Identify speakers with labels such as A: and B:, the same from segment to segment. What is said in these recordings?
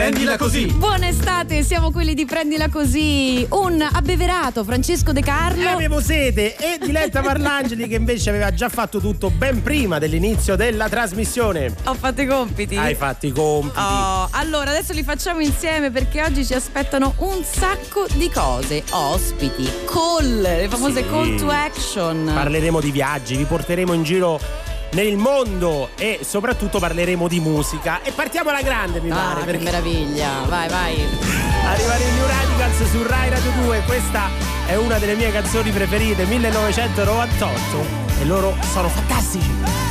A: Prendila così.
B: Buona estate, siamo quelli di Prendila così. Un abbeverato Francesco De Carlo.
C: E avevo sete e Diletta Parlangeli che invece aveva già fatto tutto ben prima dell'inizio della trasmissione.
B: Ho fatto i compiti.
C: Hai fatto i compiti.
B: Oh, allora adesso li facciamo insieme perché oggi ci aspettano un sacco di cose. Ospiti, call, le famose
C: Sì.
B: call to action.
C: Parleremo di viaggi, vi porteremo in giro nel mondo e soprattutto parleremo di musica. E partiamo alla grande, mi
B: Ah,
C: pare.
B: che
C: Perché
B: meraviglia. Vai, vai.
C: arrivano i New Radicals su Rai Radio 2. Questa è una delle mie canzoni preferite, 1998. E loro sono fantastici.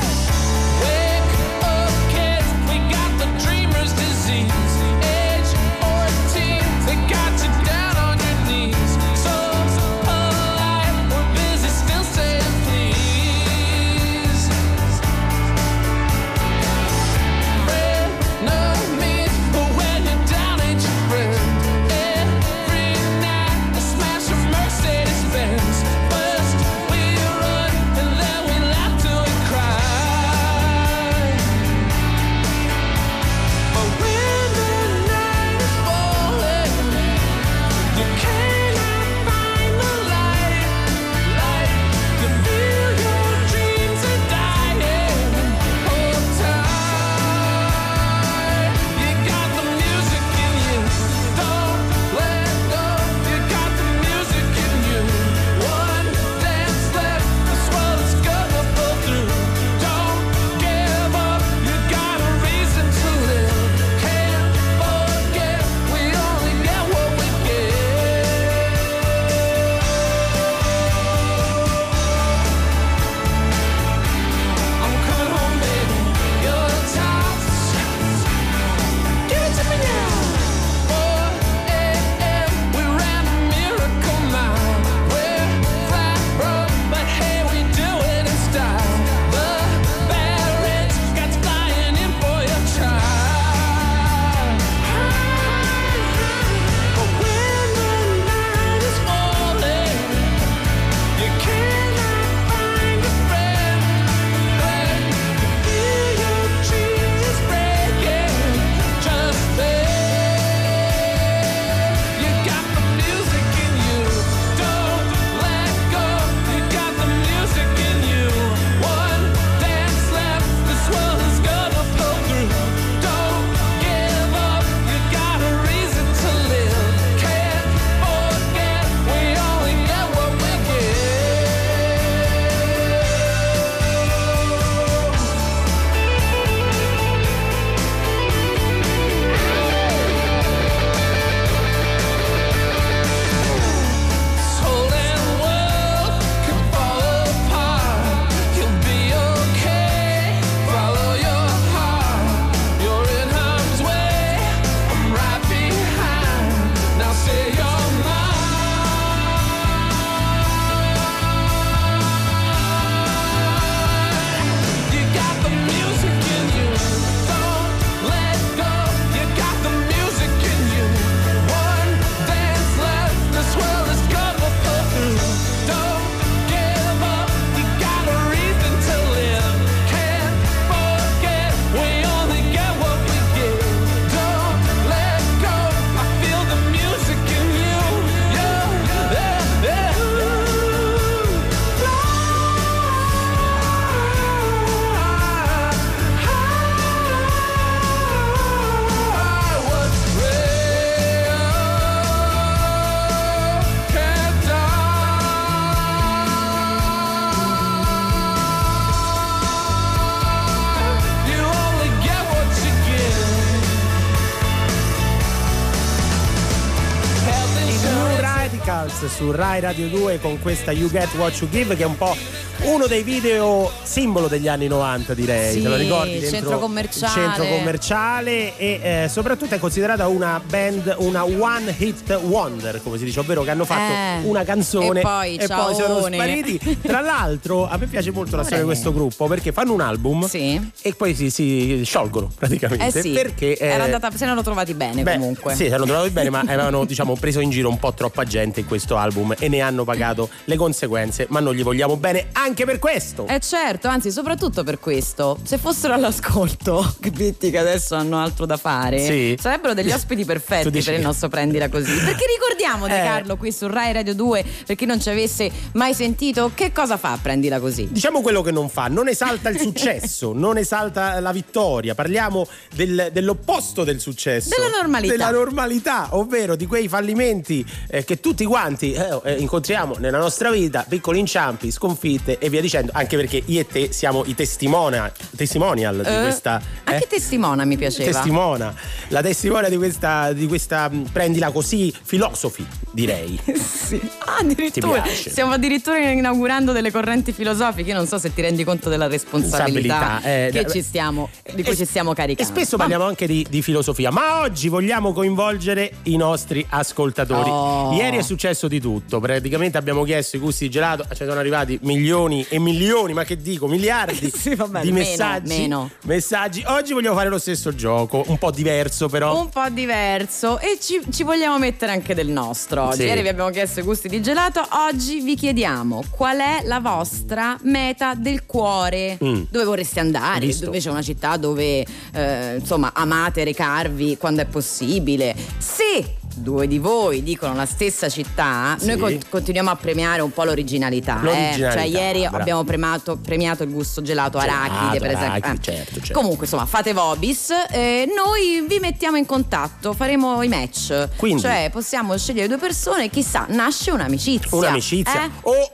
C: Rai Radio 2 con questa You Get What You Give che è un po' uno dei video simbolo degli anni 90 direi,
B: Sì,
C: te lo ricordi? Dentro
B: centro commerciale.
C: centro commerciale e eh, soprattutto è considerata una band, una one hit wonder come si dice, ovvero che hanno fatto
B: Eh,
C: una canzone
B: e poi,
C: sono
B: ciaone.
C: spariti. Tra l'altro a me piace molto la storia di questo gruppo perché fanno un album
B: Sì.
C: e poi si, si sciolgono praticamente
B: Eh sì.
C: perché eh,
B: Era andata, se ne erano trovati bene
C: Beh,
B: comunque.
C: Sì, si erano trovati bene, ma avevano diciamo, preso in giro un po' troppa gente in questo album e ne hanno pagato le conseguenze, ma non gli vogliamo bene
A: anche per questo.
B: Eh certo, anzi soprattutto per questo, se fossero all'ascolto, capiti che adesso hanno altro da fare,
A: Sì.
B: sarebbero degli ospiti perfetti
A: dici-
B: per il nostro Prendila Così. Perché ricordiamo
A: Eh.
B: Carlo qui su Rai Radio 2, per chi non ci avesse mai sentito, che cosa fa Prendila Così?
A: Diciamo quello che non fa, non esalta il successo, non esalta la vittoria, parliamo del- dell'opposto del successo.
B: Della normalità.
A: Della normalità, ovvero di quei fallimenti eh, che tutti quanti eh, eh, incontriamo nella nostra vita, piccoli inciampi, sconfitte e via dicendo, anche perché io e te siamo i testimonial, testimonial di
B: Eh,
A: questa...
B: Anche
A: eh,
B: testimona mi piaceva.
A: testimona, la testimone di questa, di questa mh, prendila così, filosofi direi.
B: Sì. Ah, addirittura. Stiamo addirittura inaugurando delle correnti filosofiche. Io non so se ti rendi conto della responsabilità
A: eh,
B: che
A: eh,
B: ci stiamo, di cui
A: E-
B: ci stiamo
A: E
B: caricando.
A: spesso
B: Ma-
A: parliamo anche di, di filosofia, ma oggi vogliamo coinvolgere i nostri ascoltatori.
B: Oh.
A: Ieri è successo di tutto, praticamente abbiamo chiesto i gusti di gelato, ci sono arrivati milioni e milioni, ma che dico, miliardi
B: Sì, vabbè,
A: di
B: meno,
A: messaggi,
B: meno.
A: messaggi. Oggi vogliamo fare lo stesso gioco, un po' diverso però.
B: un po' diverso e ci, ci vogliamo mettere anche del nostro oggi.
A: Sì.
B: Ieri vi abbiamo chiesto i gusti di gelato, oggi vi chiediamo qual è la vostra meta del cuore,
A: Mm.
B: dove vorreste andare,
A: Visto.
B: dove c'è una città dove eh, insomma amate recarvi quando è possibile. Se due di voi dicono la stessa città,
A: Sì.
B: noi con- continuiamo a premiare un po' l'originalità. eh.
A: L'originalità,
B: Cioè, ieri
A: bravo.
B: abbiamo premiato, premiato il gusto gelato
A: Gelato,
B: arachide, per esempio.
A: arachidi,
B: Eh.
A: certo, certo.
B: Comunque, insomma, fate Vobis. eh, noi vi mettiamo in contatto, faremo i match.
A: Quindi?
B: Cioè, possiamo scegliere due persone chissà, nasce un'amicizia.
A: Un'amicizia
B: Eh?
A: o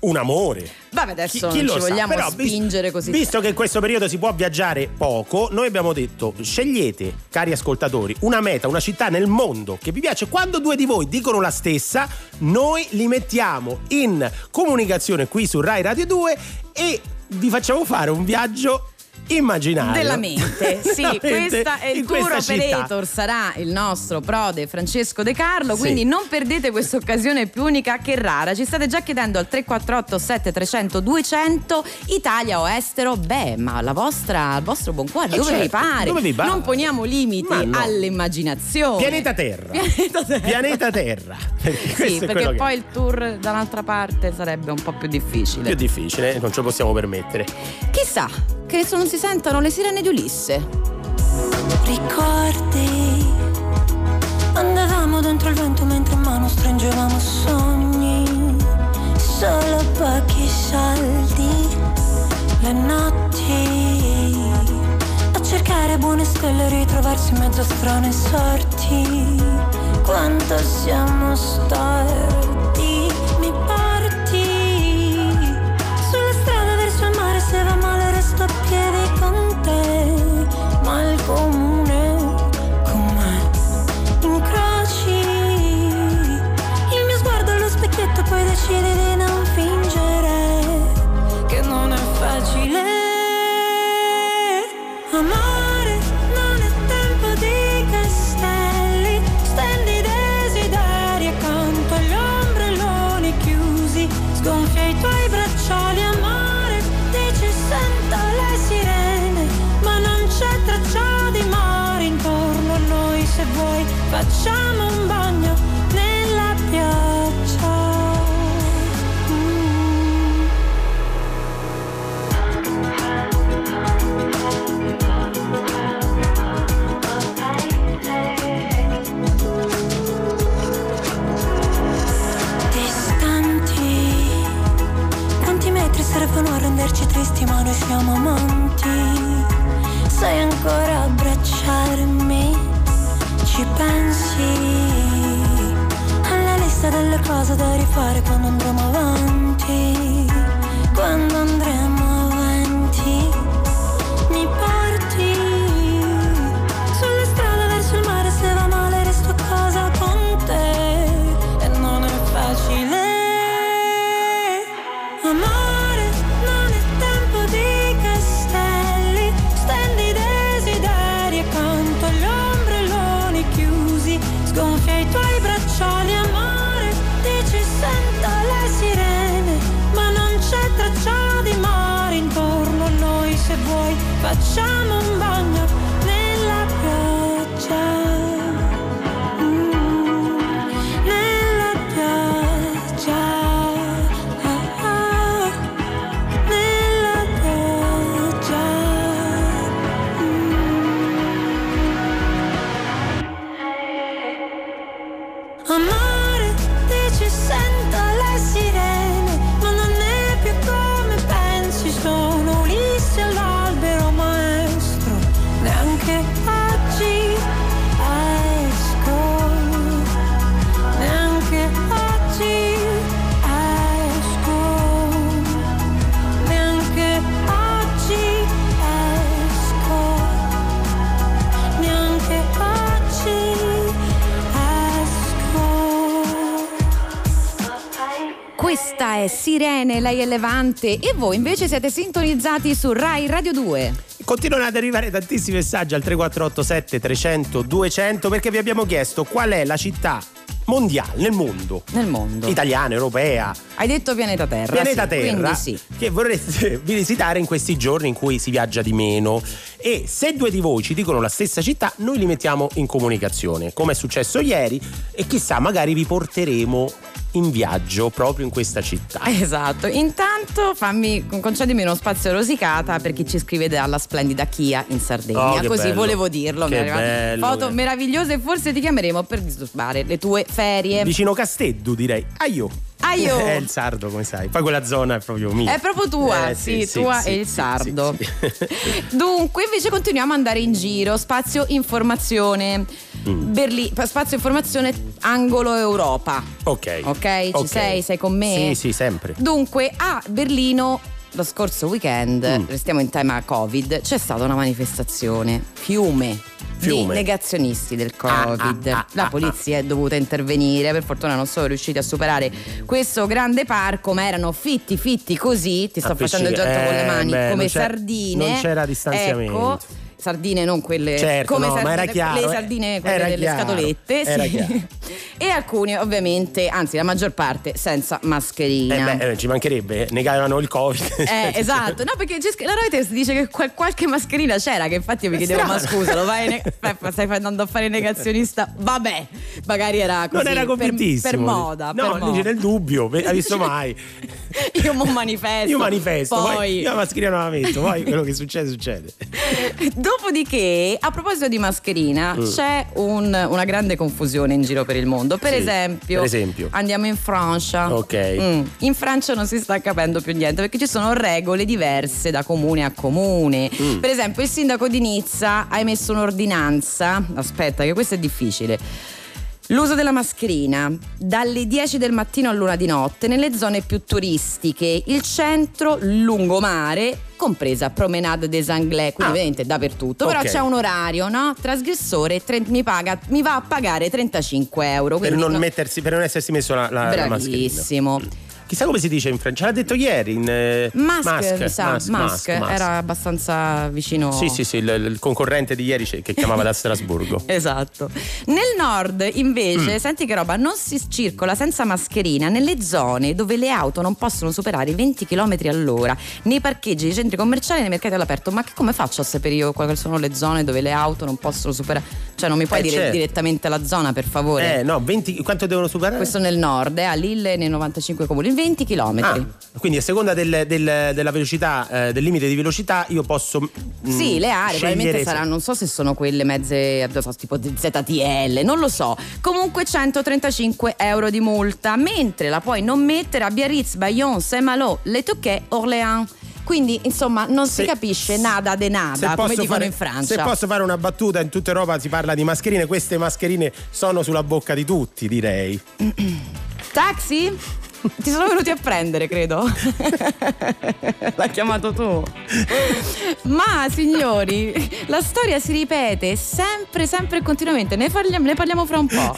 A: un amore.
B: Vabbè, adesso
A: Chi- chi
B: non ci vogliamo
A: Però,
B: spingere così.
A: Visto che in questo periodo si può viaggiare poco, noi abbiamo detto scegliete, cari ascoltatori, una meta, una città nel mondo che vi piace. Quando due di voi dicono la stessa, noi li mettiamo in comunicazione qui su Rai Radio 2 e vi facciamo fare un viaggio immaginario.
B: Della mente, sì,
A: Della mente
B: questa è il tour
A: questa città.
B: operator, sarà il nostro prode Francesco De Carlo,
A: Sì.
B: quindi non perdete questa occasione più unica che rara. Ci state già chiedendo al 348 7300 200 Italia o estero? Beh, ma la vostra, il vostro buon cuore
A: Eh,
B: dove
A: certo,
B: vi pare?
A: dove vi pare.
B: Non poniamo limiti
A: no.
B: all'immaginazione.
A: Pianeta Terra.
B: Pianeta Terra.
A: Pianeta Terra. Perché
B: Sì, perché poi
A: è.
B: il tour dall'altra parte sarebbe un po' più difficile.
A: più difficile, non ce lo possiamo permettere.
B: Chissà che non si sentono le sirene di Ulisse.
D: Ricordi Andavamo dentro il vento mentre in mano stringevamo sogni. Solo pochi soldi Le notti. A cercare buone stelle e ritrovarsi in mezzo a strane sorti. Quanto siamo storti male resto a piedi con te Ma il comune con me Incroci Il mio sguardo allo specchietto poi decidi di non fingere Che non è facile. Amare renderci tristi, ma noi siamo amanti. Sai ancora abbracciarmi? Ci pensi alla lista delle cose da rifare quando andremo avanti? Quando andremo facciamo
B: è Sirene, lei è Levante e voi invece siete sintonizzati su Rai Radio 2.
A: Continuano ad arrivare tantissimi messaggi al 3487 300 200 perché vi abbiamo chiesto qual è la città mondiale nel mondo.
B: Nel mondo.
A: Italiana, europea,
B: Hai detto pianeta Terra.
A: pianeta
B: sì,
A: Terra,
B: sì.
A: che vorreste visitare in questi giorni in cui si viaggia di meno. E se due di voi ci dicono la stessa città, noi li mettiamo in comunicazione, come è successo ieri, e chissà, magari vi porteremo in viaggio proprio in questa città.
B: Esatto, intanto fammi, concedimi uno spazio rosicata per chi ci scrive dalla splendida Chia in Sardegna,
A: Oh,
B: così
A: bello.
B: volevo dirlo,
A: Che bello,
B: foto
A: che-
B: meravigliose e forse ti chiameremo per disturbare le tue ferie.
A: Vicino Casteddu, direi. Aio.
B: Aio.
A: È il sardo, come sai. Poi quella zona è proprio mia.
B: È proprio tua,
A: Eh,
B: sì, tua
A: sì,
B: e il
A: sì,
B: sardo.
A: sì, sì.
B: Dunque, invece continuiamo ad andare in giro. Spazio informazione.
A: Mm.
B: Berli- spazio informazione angolo Europa.
A: ok.
B: Ok, ci
A: Ok.
B: sei? Sei con me?
A: Sì, sì, sempre.
B: Dunque, a Berlino lo scorso weekend,
A: Mm.
B: restiamo in tema Covid, c'è stata una manifestazione, fiume.
A: Fiume.
B: Di negazionisti del
A: Ah,
B: Covid.
A: ah, ah,
B: La
A: ah,
B: polizia è dovuta intervenire. Per fortuna non sono riusciti a superare questo grande parco, ma erano fitti, fitti così. Ti sto facendo il
A: Appiccica-
B: gesto con le
A: eh,
B: mani
A: beh,
B: come
A: non
B: sardine.
A: non c'era distanziamento.
B: Ecco, sardine non quelle
A: Certo,
B: come
A: no,
B: sardine,
A: era chiaro,
B: le
A: eh.
B: sardine quelle delle
A: chiaro,
B: scatolette sì. e alcuni ovviamente anzi la maggior parte senza mascherina
A: Eh beh, eh, ci mancherebbe, negavano il Covid.
B: Eh, esatto, no perché la Reuters dice che qual- qualche mascherina c'era che infatti io mi chiedevo ma scusa lo vai ne- stai andando a fare negazionista vabbè magari era così
A: non era
B: per, per moda
A: No,
B: per moda.
A: nel dubbio, hai visto mai?
B: io mo manifesto
A: Io manifesto, poi,
B: poi
A: io la mascherina non la metto, poi quello che succede succede.
B: Dopodiché, a proposito di mascherina,
A: Mm.
B: c'è un- una grande confusione in giro per il mondo. Per,
A: Sì,
B: esempio,
A: per esempio.
B: andiamo in Francia.
A: Ok.
B: Mm, In Francia non si sta capendo più niente perché ci sono regole diverse da comune a comune.
A: Mm.
B: Per esempio, il sindaco di Nizza ha emesso un'ordinanza. Aspetta, che questo è difficile. L'uso della mascherina dalle 10 del mattino all'una di notte nelle zone più turistiche, il centro, lungomare, compresa Promenade des Anglais, quindi
A: Ah.
B: ovviamente dappertutto, però c'è un orario, no? Trasgressore tre- mi, paga- mi va a pagare 35 euro.
A: Per non,
B: no-
A: mettersi, per non essersi messo la, la, la mascherina.
B: Bravissimo.
A: Chissà come si dice in francese. L'ha detto ieri in eh,
B: Musk, mi sa,
A: Musk,
B: Musk,
A: Musk, Musk.
B: era abbastanza vicino.
A: Sì, sì, sì, il, il concorrente di ieri che chiamava da Strasburgo.
B: Esatto. Nel nord invece,
A: Mm.
B: senti che roba, non si circola senza mascherina nelle zone dove le auto non possono superare i 20 km all'ora, nei parcheggi dei centri commerciali e nei mercati all'aperto. Ma che come faccio a sapere io quali sono le zone dove le auto non possono superare? Cioè non mi puoi
A: Eh,
B: dire
A: certo.
B: direttamente la zona, per favore?
A: Eh, no, 20, quanto devono superare?
B: Questo nel nord, eh, a Lille nei 95 comuni, 20 km.
A: Ah, quindi a seconda del- del- della velocità, eh, del limite di velocità, io posso. mm,
B: Sì, le aree probabilmente saranno, non so se sono quelle mezze, so, tipo ZTL, non lo so. Comunque 135 euro di multa, mentre la puoi non mettere a Biarritz, Bayonne, Saint-Malo, Le Touquet, Orléans. Quindi, insomma, non si
A: Se-
B: capisce nada de nada, come dicono
A: fare-
B: in Francia.
A: Se posso fare una battuta, in tutta Europa si parla di mascherine, queste mascherine sono sulla bocca di tutti, direi.
B: Taxi? Ti sono venuti a prendere, credo. L'ha chiamato tu. Ma signori, la storia si ripete sempre, sempre e continuamente. Ne parliamo, ne parliamo fra un po'.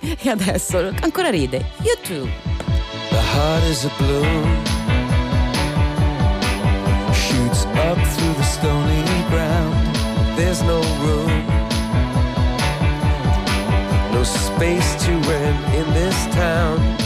B: E adesso ancora ride. YouTube.
E: The heart is a balloon Shoots up through the stony ground There's no room No space to rent in this town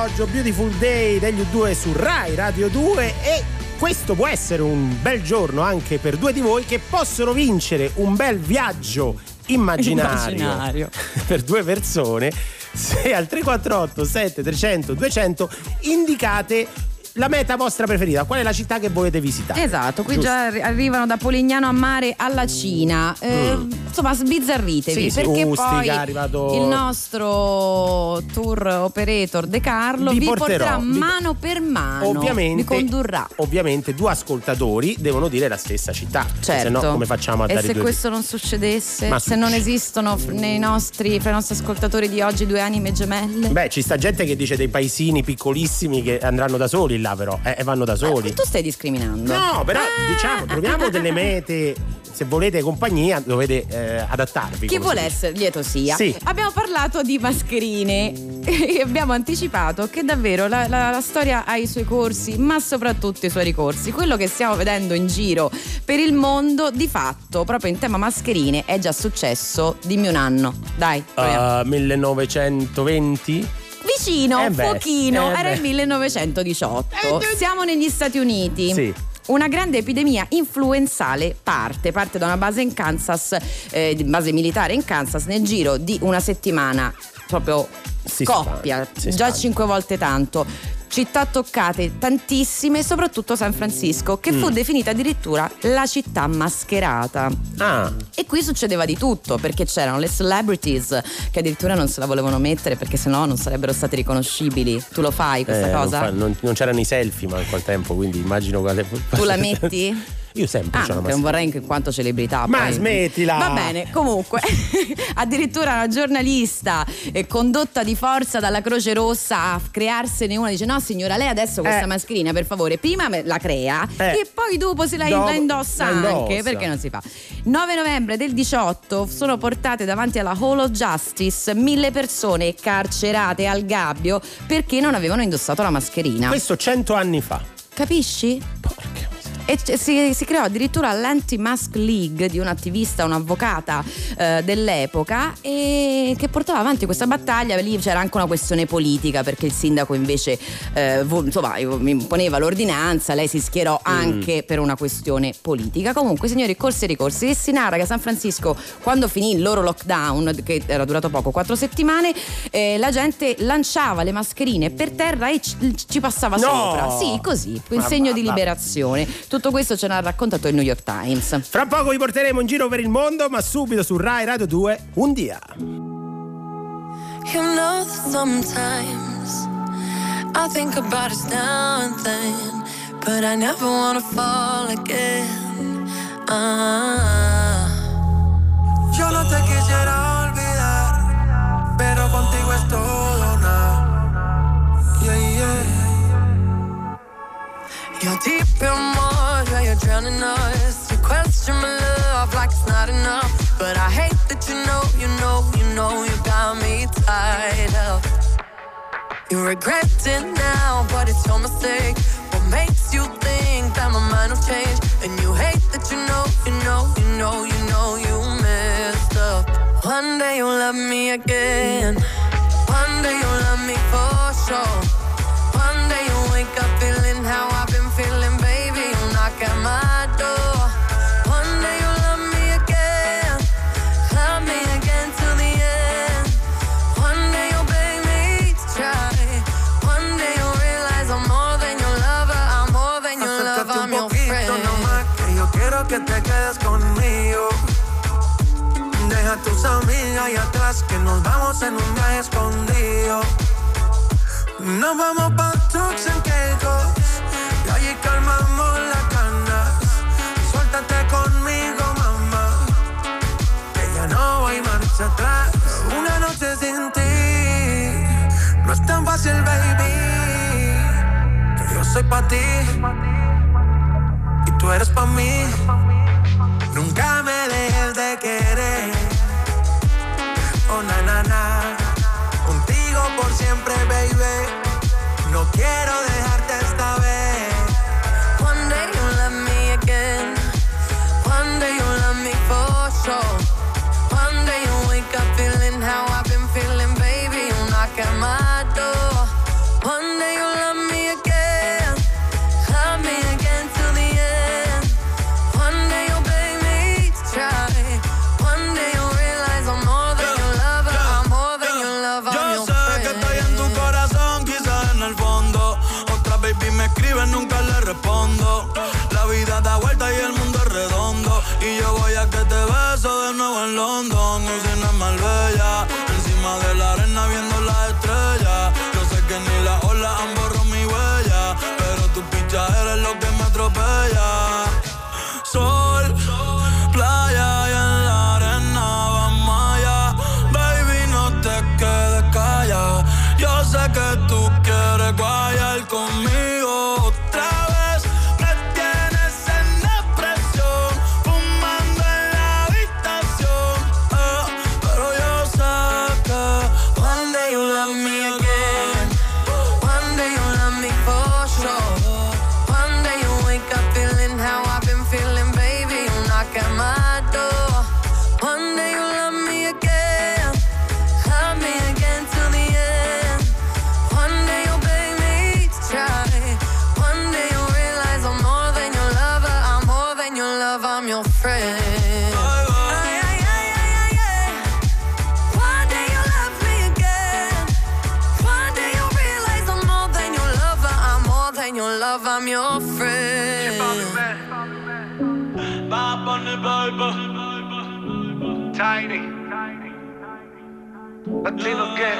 A: 16.21 sull'orologio, Beautiful Day degli U2 su Rai Radio 2 e questo può essere un bel giorno anche per due di voi che possono vincere un bel viaggio immaginario,
B: Immaginario.
A: per due persone se al 348 7300 200 indicate la meta vostra preferita, qual è la città che volete visitare?
B: Esatto, qui
A: Giusto.
B: già arri- arrivano da Polignano a Mare alla Cina. Eh, Insomma, sbizzarritevi.
A: Sì, sì,
B: perché
A: Ustica,
B: poi
A: arrivato-
B: il nostro tour operator De Carlo
A: Vi
B: vi,
A: porterò,
B: porterà
A: vi-
B: mano per mano.
A: Ovviamente,
B: Vi condurrà.
A: ovviamente due ascoltatori devono dire la stessa città,
B: Certo.
A: se no come facciamo a
B: e
A: dare
B: se questo non succedesse,
A: Ma
B: se non
A: succede.
B: esistono nei nostri, fra i nostri ascoltatori di oggi due anime gemelle?
A: Beh, ci sta gente che dice dei paesini piccolissimi che andranno da soli là però, eh, e vanno da soli.
B: Eh, tu stai discriminando.
A: No, però
B: Ah,
A: diciamo, troviamo delle mete, se volete compagnia dovete eh, adattarvi.
B: Chi essere lieto sia.
A: Sì.
B: Abbiamo parlato di mascherine e abbiamo anticipato che davvero la, la- la storia ha i suoi corsi, ma soprattutto i suoi ricorsi. Quello che stiamo vedendo in giro per il mondo, di fatto, proprio in tema mascherine, è già successo. Dimmi un anno. Dai.
A: Uh, 1920?
B: Vicino,
A: eh beh,
B: pochino,
A: eh
B: era il 1918. Siamo negli Stati Uniti.
A: Sì.
B: Una grande epidemia influenzale parte, parte da una base in Kansas, eh, base militare in Kansas, nel giro di una settimana proprio
A: Si
B: scoppia,
A: si
B: già cinque volte tanto. Città toccate tantissime, soprattutto San Francisco, che
A: Mm.
B: fu definita addirittura la città mascherata.
A: Ah,
B: E qui succedeva di tutto, perché c'erano le celebrities che addirittura non se la volevano mettere perché sennò non sarebbero state riconoscibili. Tu lo fai questa
A: eh, non,
B: cosa?
A: fa- non- non c'erano i selfie manco al tempo, quindi immagino quale.
B: Tu la metti?
A: Io sempre
B: Ah,
A: c'ho una
B: che non vorrei in quanto celebrità.
A: Ma
B: poi.
A: smettila!
B: Va bene, comunque, addirittura una giornalista eh, condotta di forza dalla Croce Rossa a crearsene una dice: No, signora, lei adesso questa
A: Eh.
B: mascherina, per favore, prima la crea
A: Eh.
B: e poi dopo se la,
A: Dopo
B: la indossa
A: la indossa.
B: anche. Perché non si fa? 9 novembre del 18 sono portate davanti alla Hall of Justice mille persone carcerate al gabbio perché non avevano indossato la mascherina.
A: Questo cento anni fa.
B: Capisci?
A: Porca.
B: E si, si creò addirittura l'Anti-Mask League di un'attivista, un'avvocata eh, dell'epoca e che portava avanti questa battaglia. Lì c'era anche una questione politica perché il sindaco invece eh, insomma, imponeva l'ordinanza, lei si schierò anche per una questione politica. Comunque, signori, corsi e ricorsi. E si narra che a San Francisco, quando finì il loro lockdown, che era durato poco, quattro settimane, eh, la gente lanciava le mascherine per terra e ci, ci passava
A: No!
B: sopra. Sì, così, in segno di liberazione. Tutto questo ce l'ha raccontato il New York Times.
A: Fra poco vi porteremo in giro per il mondo, ma subito su Rai Radio 2 un dia.
F: You know that sometimes I think about us now and then, but I never wanna fall again. Ah.
G: Yo no te quisiera olvidar, pero contigo es
F: You're deep in water, you're drowning us. You question my love like it's not enough. But I hate that you know, you know, you know, you got me tied up. You regret it now, but it's your mistake. What makes you think that my mind will change? And you hate that you know, you know, you know, you know, you messed up. One day you'll love me again. One day you'll love me for sure.
G: Ahí atrás, que nos vamos en un viaje escondido. Nos vamos pa' Turks and Caicos, y allí calmamos las ganas. Suéltate conmigo, mamá, que ya no hay marcha atrás. Una noche sin ti, no es tan fácil, baby. Que yo soy pa' ti y tú eres pa' mí. Nunca me dejes de querer. Contigo por siempre, baby. No quiero dejarte esta vez.
F: One day you'll love me again. One day you'll love me for sure. One day you'll wake up feeling how I've been feeling, baby. You'll knock at my
H: Latino che? La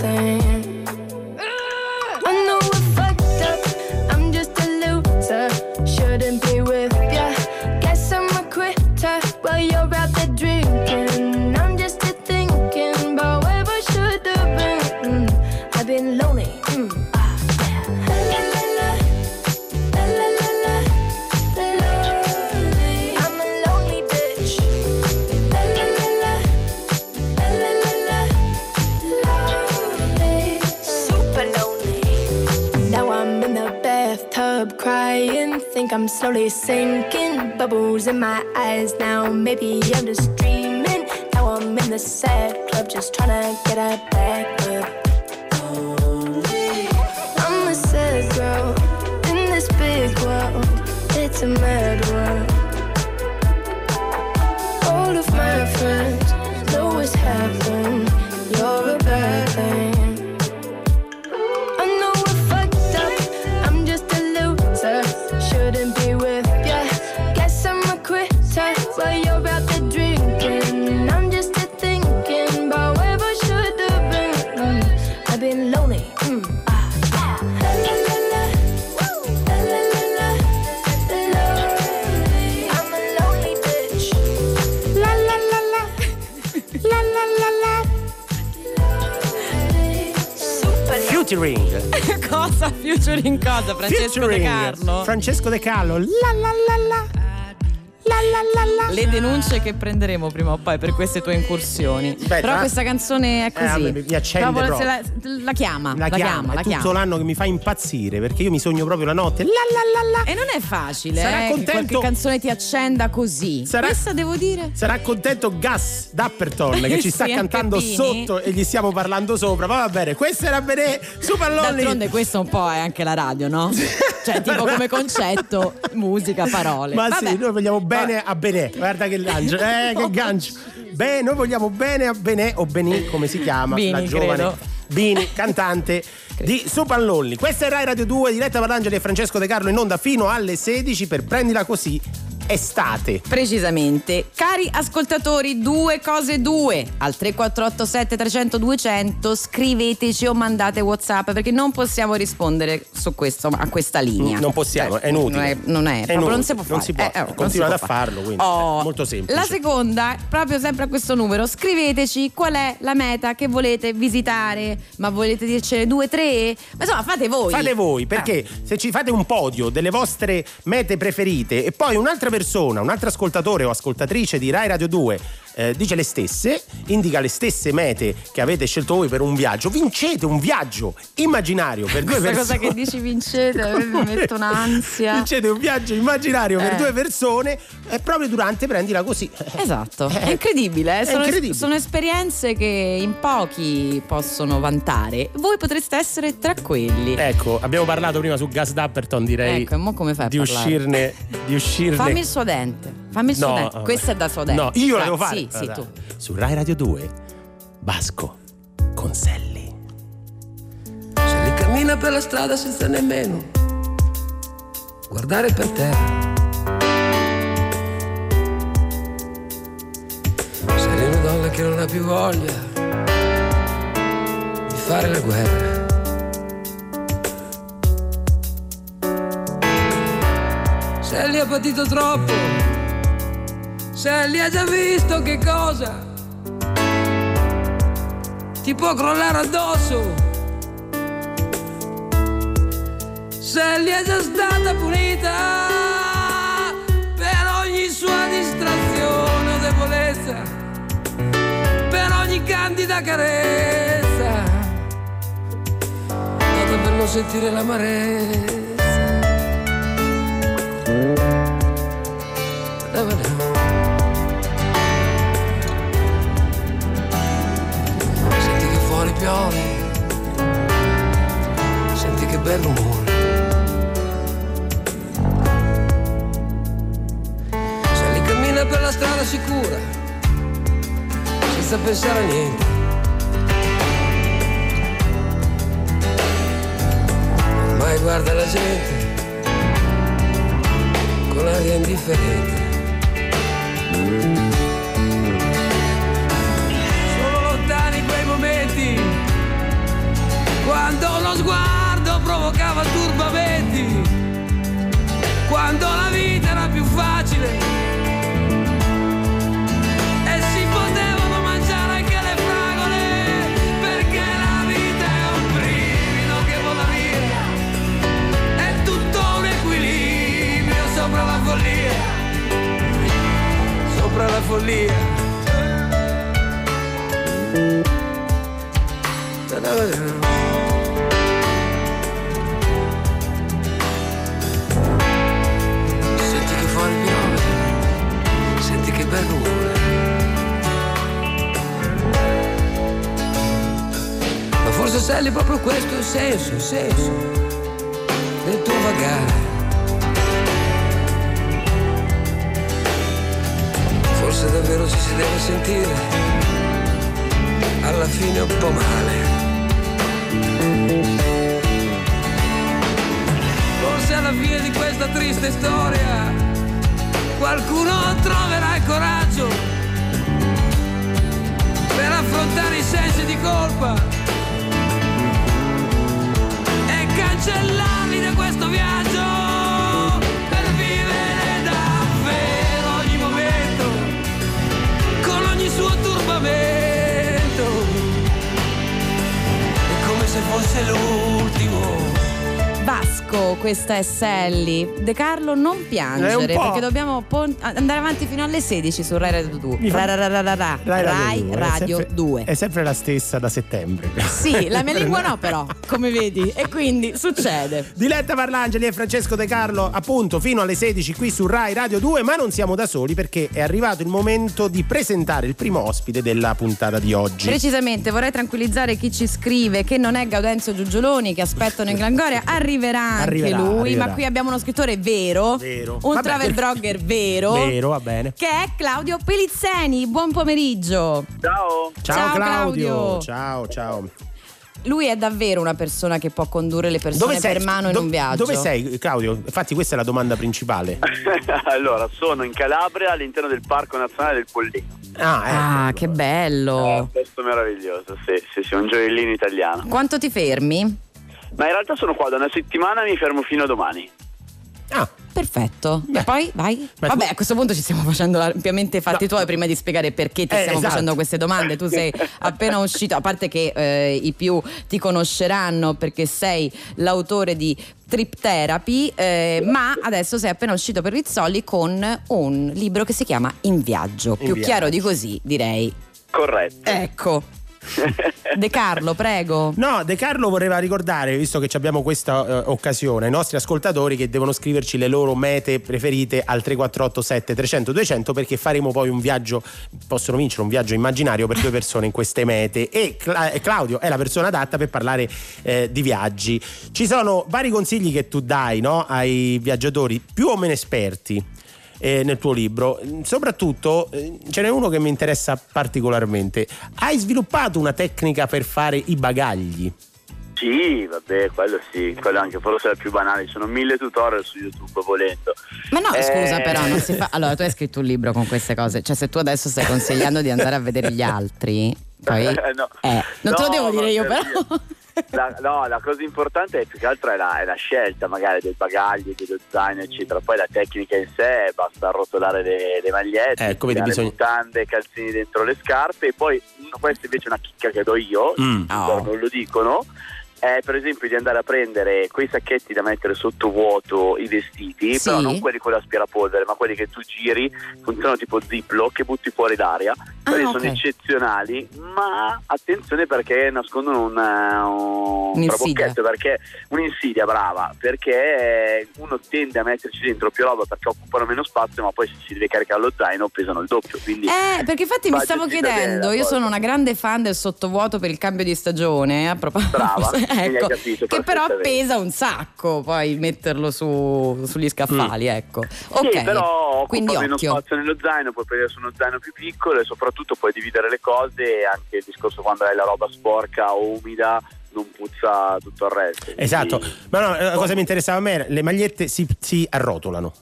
I: sinking. Bubbles in my eyes now. Maybe I'm just
B: Francesco De Carlo.
A: La la la la. La la la la.
B: Le denunce che prenderemo prima o poi per queste tue incursioni.
A: Beh,
B: Però questa canzone è così.
A: Eh, mi- mi accende
B: Proprio se. La, la chiama,
A: La, chiama,
B: la
A: è tutto
B: chiama.
A: l'anno che mi fa impazzire perché io mi sogno proprio la notte. La la la la.
B: E non è facile,
A: Sarà
B: eh, che
A: contento-
B: qualche canzone ti accenda così.
A: Sarà-
B: Questa devo dire.
A: Sarà contento Gus Dapperton che ci sta
B: Sì,
A: cantando sotto e gli stiamo parlando sopra. Ma va bene, questo era bene Super Lonely.
B: D'altronde questo un po' è anche la radio, no? Cioè, tipo come concetto, musica, parole.
A: Ma
B: Vabbè.
A: sì, noi vogliamo bene a Benè. Guarda che lancio, eh, che gancio. Beh, noi vogliamo bene a Benè o Benì, come si chiama
B: Bini,
A: la giovane
B: credo.
A: Bini, cantante di Super Lonely. Questa è Rai Radio 2, diretta per Angeli e Francesco De Carlo in onda fino alle 16 per prendila così. Estate.
B: Precisamente. Cari ascoltatori, due cose due. Al 3487 300 200 scriveteci o mandate WhatsApp perché non possiamo rispondere su questo, a questa linea.
A: Non possiamo,
B: Cioè,
A: è inutile.
B: Non è, non è,
A: inutile,
B: non si può fare.
A: non si può.
B: Eh, eh, non
A: Continuate
B: si può
A: a farlo, quindi
B: Oh,
A: è molto semplice.
B: La seconda, proprio sempre a questo numero, scriveteci qual è la meta che volete visitare. Ma volete dircene due, tre? Ma insomma, fate voi.
A: Fate voi, perché se ci fate un podio delle vostre mete preferite e poi un'altra persona, un altro ascoltatore o ascoltatrice di Rai Radio 2 eh, dice le stesse, indica le stesse mete che avete scelto voi per un viaggio, vincete un viaggio immaginario per due
B: Questa
A: persone.
B: cosa che dici vincete, mi metto un'ansia.
A: Vincete un viaggio immaginario per
B: Eh.
A: due persone e proprio durante prendila così.
B: Esatto,
A: Eh,
B: è incredibile, eh,
A: è
B: sono,
A: incredibile.
B: sono esperienze che in pochi possono vantare. Voi potreste essere tra quelli.
A: Ecco, abbiamo parlato prima su Gas Dapperton, direi
B: Ecco, e mo come fai a
A: di
B: parlare?
A: uscirne, di uscirne.
B: Fammi il suo dente, fammi il
A: No,
B: dente.
A: vabbè.
B: Questo è da suo dente.
A: No, io
B: Dai,
A: devo fare.
B: Sì, sì, tu.
A: Su Rai Radio 2, Vasco con Selli.
C: Se lì cammina per la strada senza nemmeno guardare per terra. Se lì una donna che non ha più voglia di fare la guerra. Lì ha patito troppo, se lì ha già visto che cosa ti può crollare addosso. se lì è già stata punita per ogni sua distrazione o debolezza, per ogni candida carezza, dato per non sentire l'amarezza. Senti piove, senti che bel rumore. Se lì cammina per la strada sicura, senza pensare a niente. Mai guarda la gente con aria indifferente. Lo sguardo provocava turbamenti, quando la vita era più facile e si potevano mangiare anche le fragole, perché la vita è un brivido che vola via, è tutto un equilibrio sopra la follia, sopra la follia. Senti forse Sally proprio questo il senso, il senso del tuo vagare. Forse davvero ci si deve sentire alla fine un po' male. Forse alla fine di questa triste storia qualcuno troverà il coraggio per affrontare i sensi di colpa cancellarli da questo
B: questa è Sally. De Carlo, non piangere perché dobbiamo pon- andare avanti fino alle 16 su Rai Radio 2.
A: Mi fa-
B: Ra- ra- ra- ra- ra-
A: Rai
B: Rai
A: due, è
B: Radio
A: sempre-
B: 2.
A: È sempre la stessa da settembre.
B: Sì, la mia lingua no però, come vedi, e quindi succede.
A: Diletta Parlangeli e Francesco De Carlo, appunto, fino alle 16 qui su Rai Radio 2, ma non siamo da soli perché è arrivato il momento di presentare il primo ospite della puntata di oggi.
B: Precisamente vorrei tranquillizzare chi ci scrive che non è Gaudenzio Giugioloni che aspettano in Glangoria, arriverà anche
A: Arriverà,
B: lui,
A: arriverà.
B: ma qui abbiamo uno scrittore vero,
A: Vero.
B: un
A: Vabbè,
B: travel blogger vero,
A: Vero, va bene.
B: che è Claudio Pelizzeni. Buon pomeriggio.
J: Ciao.
A: Ciao,
B: Ciao,
A: Claudio.
B: Claudio.
A: Ciao, ciao.
B: lui è davvero una persona che può condurre le persone per mano in
A: do-
B: un viaggio.
A: Dove sei, Claudio? Infatti, questa è la domanda principale.
J: allora, sono in Calabria all'interno del Parco Nazionale del Pollino.
A: Ah, ecco.
B: Ah, che bello.
J: È un posto meraviglioso, sì, sì, sì, un gioiellino italiano.
B: Quanto ti fermi?
J: Ma in realtà sono qua da una settimana e mi fermo fino a domani.
A: Ah,
B: Perfetto. E poi vai.
A: Ma
B: Vabbè,
A: tu-
B: a questo punto ci stiamo facendo ampiamente i fatti
A: No.
B: tuoi prima di spiegare perché ti
A: Eh,
B: stiamo
A: esatto.
B: facendo queste domande. Tu sei appena uscito, a parte che eh, i più ti conosceranno perché sei l'autore di Trip Therapy, eh, ma adesso sei appena uscito per Rizzoli con un libro che si chiama In viaggio. Più
A: viaggio.
B: chiaro di così, direi.
J: Corretto.
B: Ecco. De Carlo, prego.
A: No, De Carlo voleva ricordare, visto che abbiamo questa eh, occasione, ai nostri ascoltatori che devono scriverci le loro mete preferite al 348 7 300 200 perché faremo poi un viaggio, possono vincere un viaggio immaginario per due persone in queste mete e Cla- eh, Claudio è la persona adatta per parlare eh, di viaggi. Ci sono vari consigli che tu dai no, ai viaggiatori più o meno esperti. Eh, nel tuo libro, soprattutto eh, ce n'è uno che mi interessa particolarmente. Hai sviluppato una tecnica per fare i bagagli?
J: Sì, vabbè, quello sì, quello anche forse è il più banale, ci sono mille tutorial su YouTube volendo.
B: Ma no,
J: Eh.
B: scusa, però non si fa. Allora, tu hai scritto un libro con queste cose. Cioè, se tu adesso stai consigliando di andare a vedere gli altri, poi.
J: Eh, no.
B: Eh, non te lo
J: No,
B: devo dire io,
J: per
B: però.
J: La, no, la cosa importante è più che altro è la, è la scelta magari del bagaglio, dello zaino, eccetera. Poi la tecnica in sé basta arrotolare le, le magliette,
A: Ecco, vedi,
J: tirare
A: bisogna-
J: mutande, calzini dentro le scarpe e poi questa invece è una chicca che do io,
A: Mm.
B: Oh.
J: non lo dicono. È per esempio di andare a prendere quei sacchetti da mettere sotto vuoto i vestiti,
B: Sì.
J: però non quelli con l'aspirapolvere, ma quelli che tu giri, funzionano tipo ziploc che butti fuori l'aria. Quelli
B: Ah,
J: sono
B: ok.
J: eccezionali, ma attenzione perché nascondono un, eh, un
B: Un'insidia.
J: trabocchetto, perché un'insidia brava, perché uno tende a metterci dentro più roba perché occupano meno spazio, ma poi se si deve caricare lo zaino pesano il doppio. Quindi
B: Eh, perché infatti mi stavo chiedendo, io
J: cosa.
B: sono una grande fan del sottovuoto per il cambio di stagione, a proposito,
J: Brava,
B: ecco, che però pesa un sacco poi metterlo su- sugli scaffali, ecco. Ok,
J: Sì, però
B: quindi
J: occupa meno
B: occhio.
J: spazio nello zaino, puoi prendere su uno zaino più piccolo e soprattutto puoi dividere le cose e anche il discorso quando hai la roba sporca o umida non puzza tutto il resto.
A: Esatto,
J: Quindi,
A: ma no, la cosa che mi interessava a me era le magliette si, si arrotolano.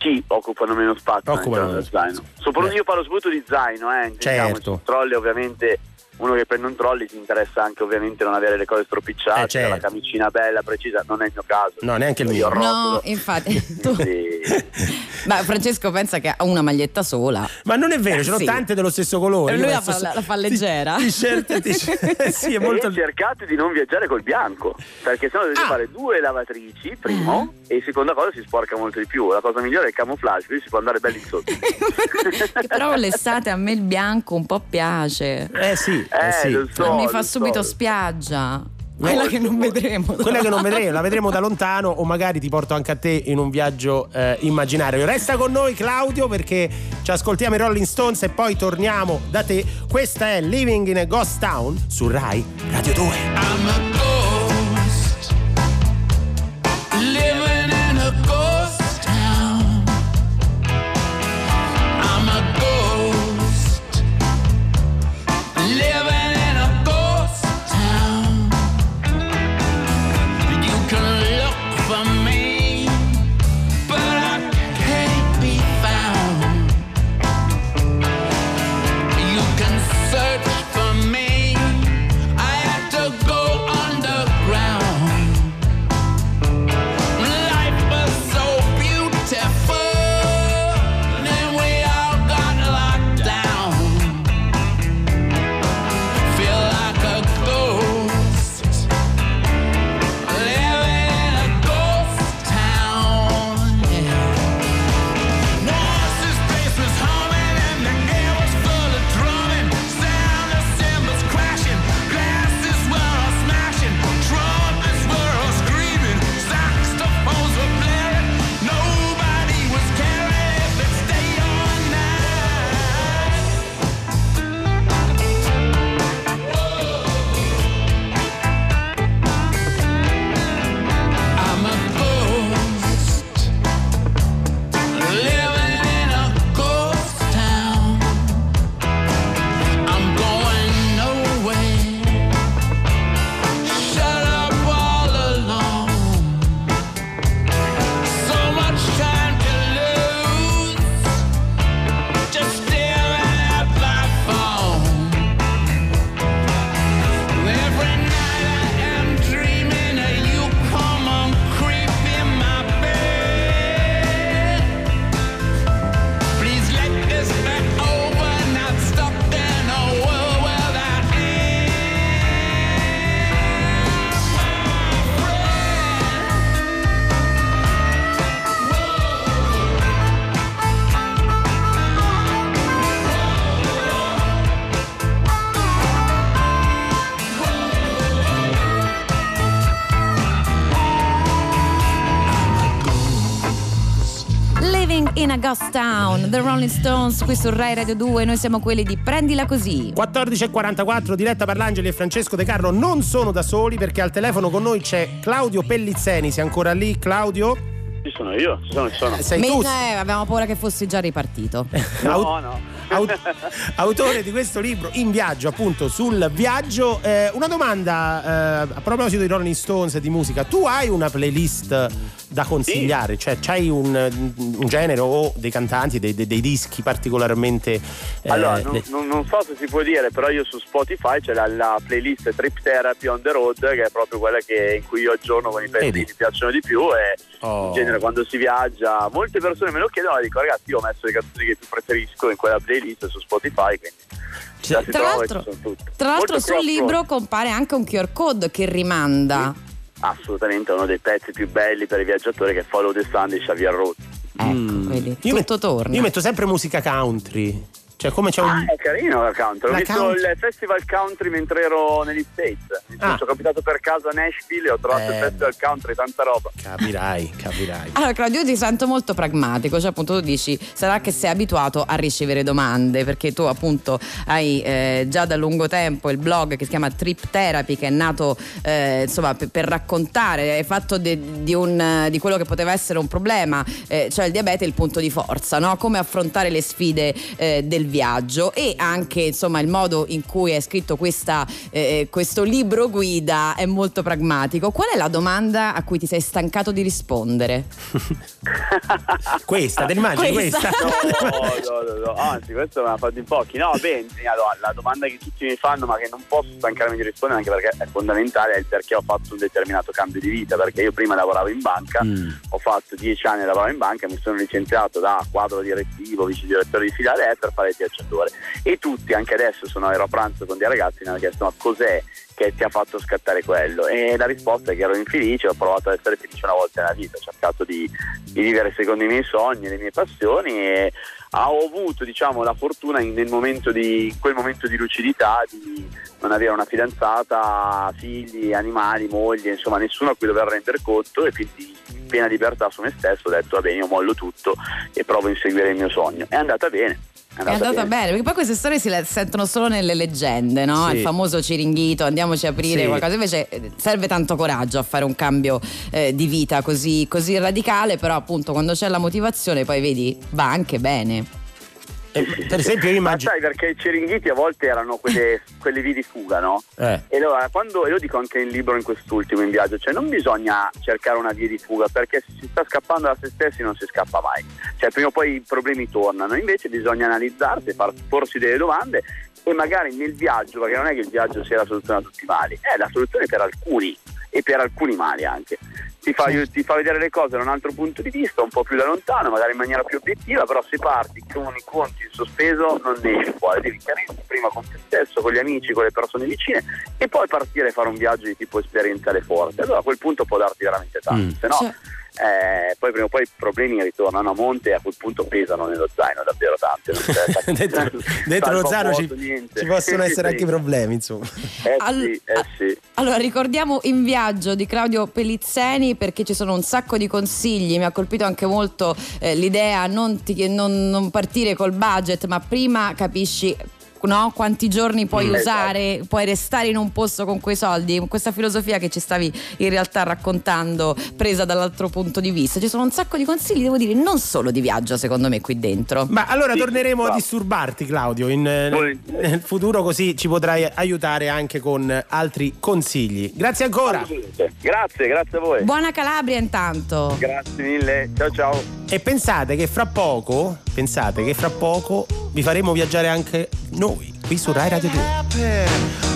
J: Sì, occupano meno spazio
A: Occupano meno
J: zaino. Soprattutto
A: Eh.
J: io parlo soprattutto di zaino, eh. intendiamoci.
A: Certo.
J: Sul trolley ovviamente uno che prende un trolley ti interessa anche ovviamente non avere le cose stropicciate,
A: Eh, certo.
J: la camicina bella, precisa, non è il mio caso.
A: No, neanche il
J: Io
A: mio.
B: No, infatti, tu...
J: Sì.
B: Ma Francesco pensa che ha una maglietta sola.
A: Ma non è vero,
B: Eh,
A: ce ne
B: sì.
A: sono tante dello stesso colore.
B: E lui la fa- la- la fa leggera.
A: T-shirt, e t-shirt. Eh sì, è molto
J: E cercate di non viaggiare col bianco, perché sennò dovete
B: Ah.
J: fare due lavatrici, primo, e seconda cosa si sporca molto di più. La cosa migliore è il camouflage, quindi si può andare belli sotto.
B: però l'estate a me il bianco un po' piace.
A: Eh sì, eh
J: Eh,
A: sì.
J: lo so.
B: mi fa
J: lo
B: subito
J: so.
B: spiaggia. Quella che non vedremo.
A: Quella che non vedremo, la vedremo da lontano o magari ti porto anche a te in un viaggio eh, immaginario. Resta con noi Claudio perché ci ascoltiamo i Rolling Stones e poi torniamo da te. Questa è Living in a Ghost Town su Rai Radio 2.
C: Ghost Town,
B: The Rolling Stones qui su Rai Radio 2, noi siamo quelli di Prendila Così.
A: 14.44, diretta Parlangeli e Francesco De Carlo non sono da soli perché al telefono con noi c'è Claudio Pellizzeni. Sei ancora lì, Claudio?
J: Ci sono io, ci sono, ci sono.
A: Sei tu,
B: eh, avevamo paura che fossi già ripartito.
J: No, no.
A: Au- autore di questo libro In viaggio, appunto sul viaggio. Eh, una domanda eh, a proposito di Rolling Stones e di musica. Tu hai una playlist da consigliare? Cioè, c'hai un, un genere o dei cantanti, dei, dei- dei dischi particolarmente. eh,
J: Allora, non,
A: le-
J: non- so se si può dire, però io su Spotify c'è la, la playlist Trip Therapy on the Road, che è proprio quella che- in cui io aggiorno con i pezzi che mi piacciono di più e
A: Oh.
J: in genere quando si viaggia, molte persone me lo chiedono e dico ragazzi io ho messo le canzoni che più preferisco in quella playlist su Spotify, quindi
A: Cioè,
B: Tra l'altro, tra l'altro
J: Molto
B: sul libro compare anche un QR code che rimanda.
J: Assolutamente uno dei pezzi più belli per i viaggiatori che è Follow the Sun di Xavier Road.
B: Ecco,
A: Mm.
B: vedi,
A: Io
B: tutto
A: met-
B: torna.
A: Io metto sempre musica country. Cioè, come c'è
J: Ah,
A: un.
J: è carino la country. Ho
A: La
J: visto
A: country.
J: il festival country mentre ero negli States. Mi
A: Ah.
J: sono capitato per caso a Nashville e ho trovato
A: Eh.
J: il festival country, tanta roba.
A: Capirai, capirai.
B: Allora Claudio io ti sento molto pragmatico, cioè appunto tu dici sarà che sei abituato a ricevere domande perché tu appunto hai eh, già da lungo tempo il blog che si chiama Trip Therapy che è nato eh, insomma per, per raccontare, hai fatto de- di, un, di quello che poteva essere un problema, eh, cioè il diabete il punto di forza, no? come affrontare le sfide eh, del viaggio e anche insomma il modo in cui hai scritto questa, eh, questo libro guida è molto pragmatico. Qual è la domanda a cui ti sei stancato di rispondere?
A: Questa, te l'immagini
B: Questa.
A: questa?
J: No, no, no, no, anzi questo me l'ha fatto in pochi. No, beh, la domanda che tutti mi fanno ma che non posso stancarmi di rispondere anche perché è fondamentale è il perché ho fatto un determinato cambio di vita, perché io prima lavoravo in banca,
A: Mm.
J: ho fatto dieci anni a lavorare in banca, mi sono licenziato da quadro direttivo, vice direttore di filiale per fare viaggiatore e tutti, anche adesso sono ero a pranzo con dei ragazzi, mi hanno chiesto ma cos'è che ti ha fatto scattare quello e la risposta è che ero infelice, ho provato ad essere felice una volta nella vita, ho cercato di, di vivere secondo i miei sogni, le mie passioni e ho avuto diciamo, la fortuna in, momento di, in quel momento di lucidità di non avere una fidanzata, figli, animali, moglie, insomma nessuno a cui dover rendere conto e quindi in piena libertà su me stesso ho detto va bene io mollo tutto e provo a inseguire il mio sogno. È andata bene. È
B: È andata bene. perché poi queste storie si sentono solo nelle leggende, no?
A: Sì.
B: Il famoso ciringhito, andiamoci a aprire
A: Sì.
B: qualcosa. Invece eh, serve tanto coraggio a fare un cambio eh, di vita così, così radicale, però appunto quando c'è la motivazione poi vedi va anche bene.
A: Eh, per esempio, io
J: Ma
A: immagino.
J: sai perché i ciringhiti a volte erano quelle, quelle vie di fuga, no?
A: Eh.
J: E allora, quando, e lo dico anche in libro in quest'ultimo in viaggio, cioè non bisogna cercare una via di fuga perché se si sta scappando da se stessi non si scappa mai. Cioè prima o poi i problemi tornano, invece bisogna analizzarsi, far, porsi delle domande e magari nel viaggio, perché non è che il viaggio sia la soluzione a tutti i mali, è la soluzione per alcuni e per alcuni mali anche. Ti fa, ti fa vedere le cose da un altro punto di vista, un po' più da lontano, magari in maniera più obiettiva, però se parti con i conti in sospeso non ne esci fuori, devi chiarirti prima con te stesso, con gli amici, con le persone vicine e poi partire a fare un viaggio di tipo esperienziale forte. Allora a quel punto può darti veramente tanto,
A: Mm.
J: se no
B: Cioè-
J: eh, poi prima o poi i problemi ritornano a monte e a quel punto pesano nello zaino davvero tanto.
A: Dentro dentro lo zaino ci, ci possono
J: Sì,
A: essere
J: sì.
A: anche problemi, insomma.
J: Eh
B: Al-
J: sì, eh sì.
B: Allora, ricordiamo In viaggio di Claudio Pellizzeni perché ci sono un sacco di consigli. Mi ha colpito anche molto eh, l'idea non, ti- non- non partire col budget, ma prima capisci. No? Quanti giorni puoi
J: Mm.
B: usare, puoi restare in un posto con quei soldi, questa filosofia che ci stavi in realtà raccontando, presa dall'altro punto di vista. Ci sono un sacco di consigli, devo dire, non solo di viaggio, secondo me, qui dentro.
A: Ma allora
J: Sì,
A: torneremo a
J: bravo.
A: disturbarti, Claudio, in, eh,
J: Volentieri.
A: nel futuro, così ci potrai aiutare anche con altri consigli. Grazie ancora.
J: Grazie, grazie a voi.
B: Buona Calabria intanto.
J: Grazie mille, ciao ciao.
A: E pensate che fra poco, pensate che fra poco vi faremo viaggiare anche noi qui su Rai Radio 2.
G: happy.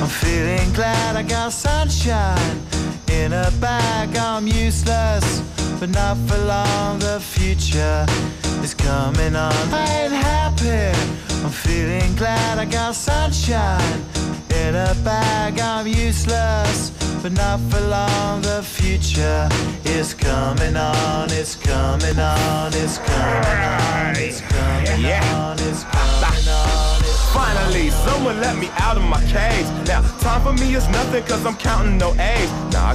G: I'm feeling glad I got sunshine in a bag. I'm useless, but not for long. The future is coming on. I ain't happy. I'm feeling glad I got sunshine in a bag. I'm useless, but not for long. The future is coming on. It's coming on. It's coming on. It's coming on. It's coming on.
K: Finally, someone let me out of my cage. Now, time for me is nothing cause I'm counting no A's. Now, I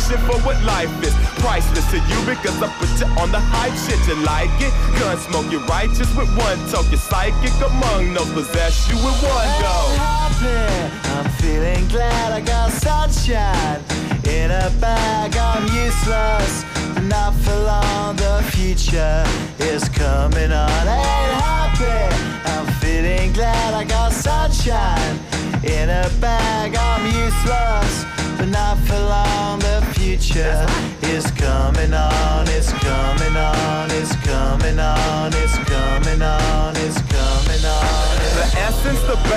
K: for what life is priceless to you because I put you on the hype shit. You like it? Gun smoke, you're righteous with one toke. You're psychic among no possess you with one go.
G: happy. I'm feeling glad I got sunshine in a bag. I'm useless, but not for long. The future is coming on. Ain't happy. I'm feeling glad I got sunshine in a bag. I'm useless, future is coming on. It's coming on. It's coming on. It's coming on. It's coming on.
K: The essence,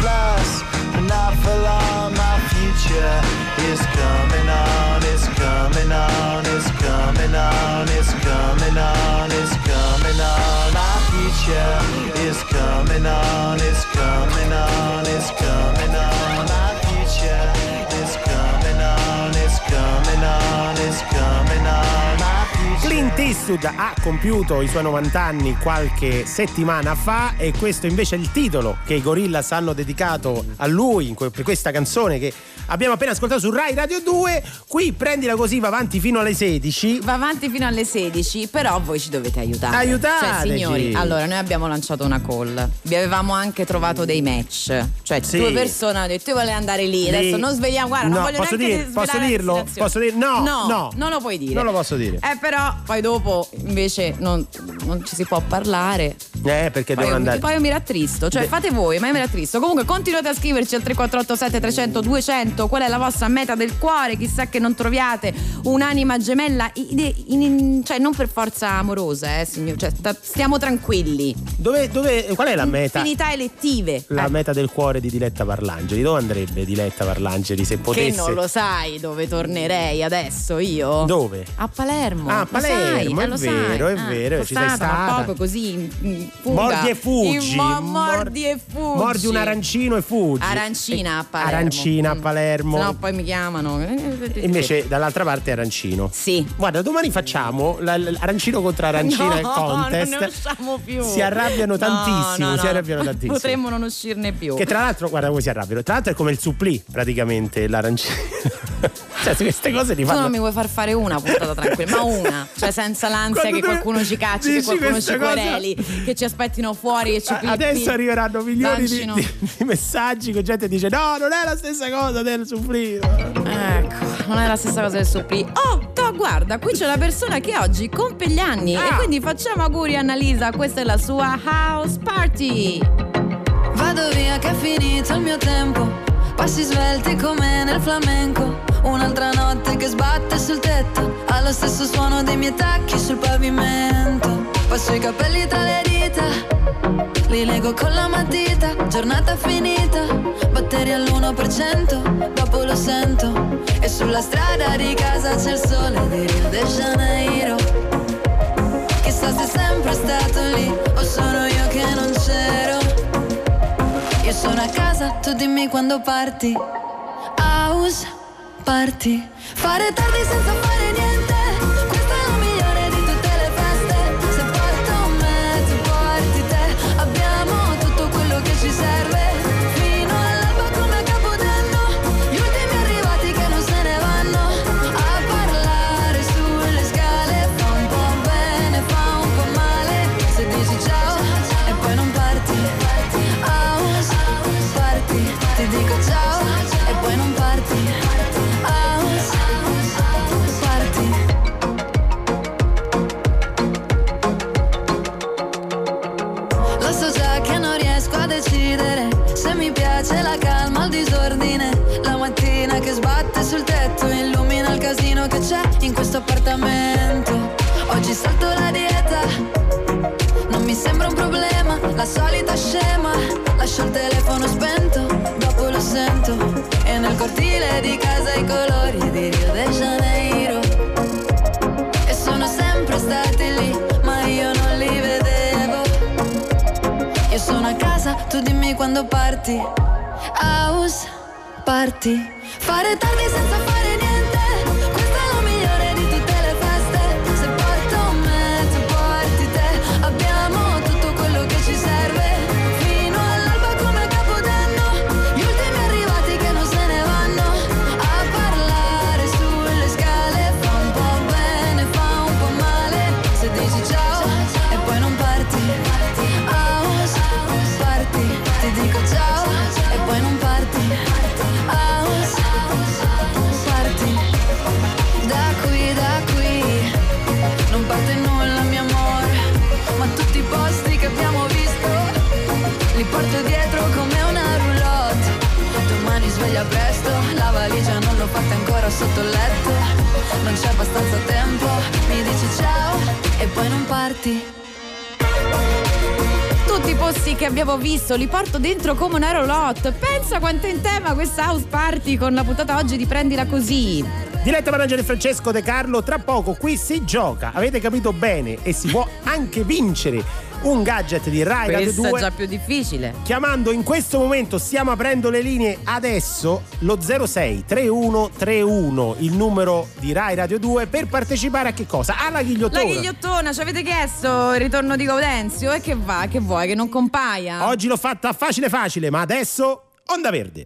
G: Useless, but not for long. My future is coming on. It's coming on. It's coming on. It's coming on. It's coming on. My future is coming on. It's coming on. It's coming on.
A: Clint Eastwood ha compiuto i suoi 90 anni qualche settimana fa e questo invece è il titolo che i Gorillaz hanno dedicato a lui per questa canzone che abbiamo appena ascoltato su Rai Radio 2. Qui prendila così, va avanti fino alle 16.
B: Va avanti fino alle 16, però voi ci dovete aiutare.
A: Aiutateci.
B: Cioè, signori, allora noi abbiamo lanciato una call. Vi avevamo anche trovato dei match. Cioè,
A: Sì.
B: due persone hanno detto io volevo andare lì.
A: Lì.
B: Adesso non svegliamo, guarda, non
A: No,
B: voglio
A: posso
B: neanche svelare
A: posso dirlo? Posso dire- no,
B: no,
A: no.
B: non lo puoi dire.
A: Non lo posso dire.
B: Eh, però poi dopo invece non, non ci si può parlare.
A: Eh, perché
B: Poi
A: devono
B: io,
A: andare.
B: poi io mi rattristo, cioè
A: De-
B: fate voi, ma io mi rattristo. Comunque continuate a scriverci al 3487 300 200 qual è la vostra meta del cuore, chissà che non troviate un'anima gemella, in- in- cioè non per forza amorosa, eh, signor, cioè stiamo tranquilli.
A: Dove, dove, qual è la meta?
B: Finità elettive.
A: La
B: Eh,
A: meta del cuore di Diletta Parlangeli. Dove andrebbe Diletta Parlangeli se
B: che
A: potesse?
B: non lo sai dove tornerei adesso io?
A: Dove?
B: A Palermo.
A: Ah, a
B: lo Sai,
A: è
B: lo
A: vero,
B: sai.
A: è
B: Ah,
A: vero, ci sei stata.
B: poco così in- in fuga.
A: Mordi e fuggi.
B: Mo- mordi e fuggi.
A: Mordi un arancino e fuggi.
B: Arancina a Palermo.
A: Arancina a
B: Mm.
A: Palermo.
B: No poi mi chiamano.
A: Invece dall'altra parte è arancino.
B: Sì.
A: Guarda, domani facciamo la- l- arancino contro arancina
B: no,
A: contest.
B: non ne usciamo più.
A: Si arrabbiano
B: No,
A: tantissimo,
B: no,
A: si
B: no.
A: arrabbiano tantissimo.
B: Potremmo non uscirne più.
A: Che tra l'altro, guarda come si arrabbiano. Tra l'altro è come il supplì, praticamente, l'arancino. cioè, queste cose li
B: Tu
A: fanno.
B: non mi vuoi far fare una puntata tranquilla, ma una, cioè senza l'ansia
A: Quando
B: che qualcuno ci cacci, che qualcuno ci
A: cosa-
B: quereli, che ci aspettino fuori e ci pippi.
A: Adesso arriveranno milioni di, di- di messaggi che gente dice: No, non è la stessa cosa del supplì.
B: Ecco, non è la stessa cosa del supplì. Oh, to, guarda, qui c'è una persona che oggi compie gli anni
A: Ah.
B: e quindi facciamo auguri a Annalisa, questa è la sua house party.
L: Vado via che è finito il mio tempo. Passi svelti come nel flamenco. Un'altra notte che sbatte sul tetto. Allo stesso suono dei miei tacchi sul pavimento. Passo i capelli tra le dita. Li leggo con la matita. Giornata finita. Batteri all'1%. Dopo lo sento. E sulla strada di casa c'è il sole di Rio de Janeiro. Chissà se è sempre stato lì. O sono io che non c'ero. Io sono a casa, tu dimmi quando parti. House parti. Fare tardi senza fare niente. Appartamento. Oggi salto la dieta, non mi sembra un problema, la solita scema. Lascio il telefono spento, dopo lo sento. E nel cortile di casa i colori di Rio de Janeiro. E sono sempre stati lì, ma io non li vedevo. Io sono a casa, tu dimmi quando parti. House, parti. Fare tardi senza fare niente. Non c'è abbastanza tempo, mi dici ciao e poi non parti.
B: Tutti i posti che abbiamo visto li porto dentro come un aerolot. Pensa quanto è in tema questa house party con la puntata oggi di Prendila Così.
A: Diretta manager Francesco De Carlo, tra poco qui si gioca, avete capito bene, e si può anche vincere un gadget di Rai Radio
B: Questo è
A: 2
B: già più difficile.
A: chiamando in questo momento, stiamo aprendo le linee adesso, lo 06 3131, il numero di Rai Radio 2 per partecipare a che cosa? Alla
B: La
A: ghigliottona.
B: ghigliottona, ci avete chiesto il ritorno di Gaudenzio? E che va? Che vuoi? Che non compaia?
A: Oggi l'ho fatta facile facile, ma adesso onda verde.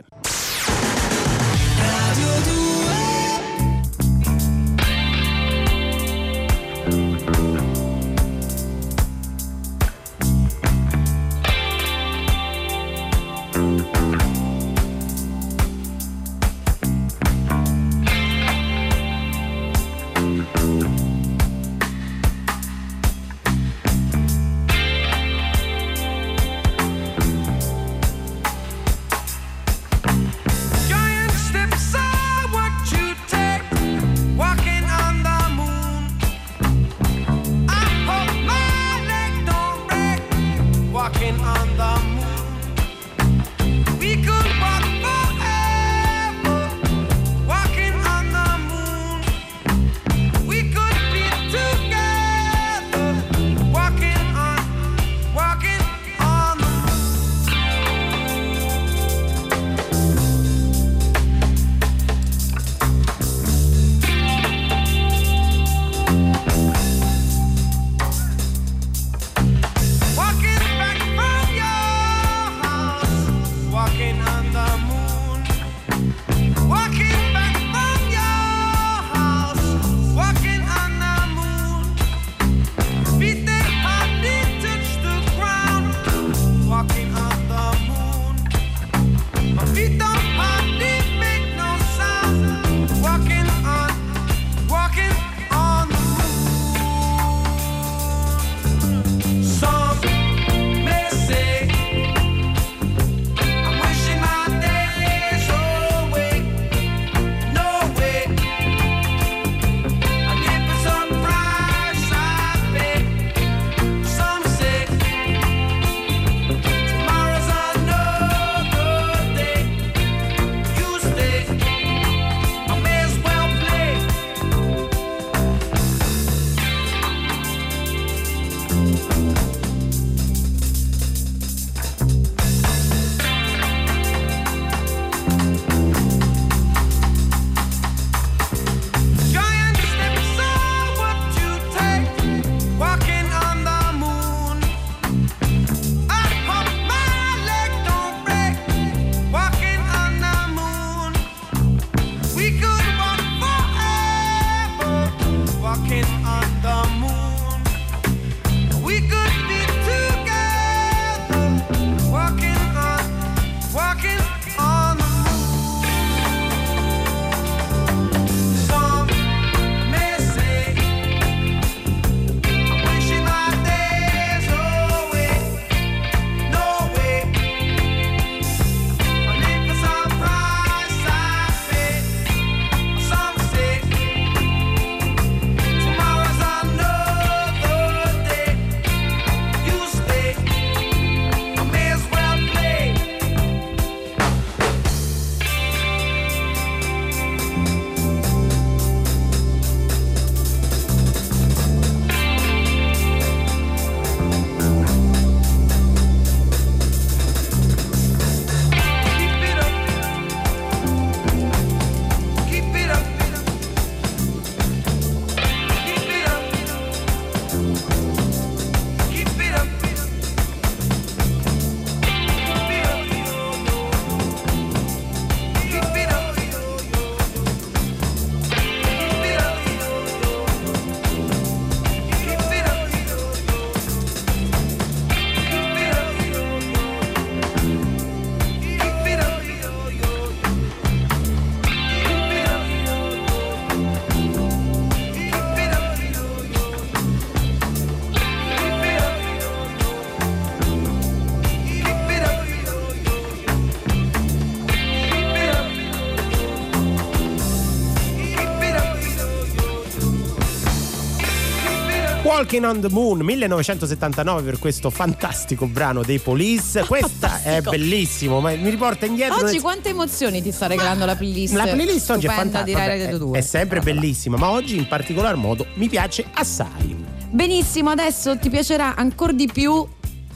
A: Walking on the Moon 1979 per questo fantastico brano dei Police. Questa è bellissimo, ma mi riporta indietro.
B: Oggi
A: nel-
B: quante emozioni ti sta regalando la playlist?
A: La playlist oggi è fantastica. vabbè, è-
B: 2.
A: È sempre
B: Però,
A: bellissima, ma oggi in particolar modo mi piace assai.
B: Benissimo, adesso ti piacerà ancora di più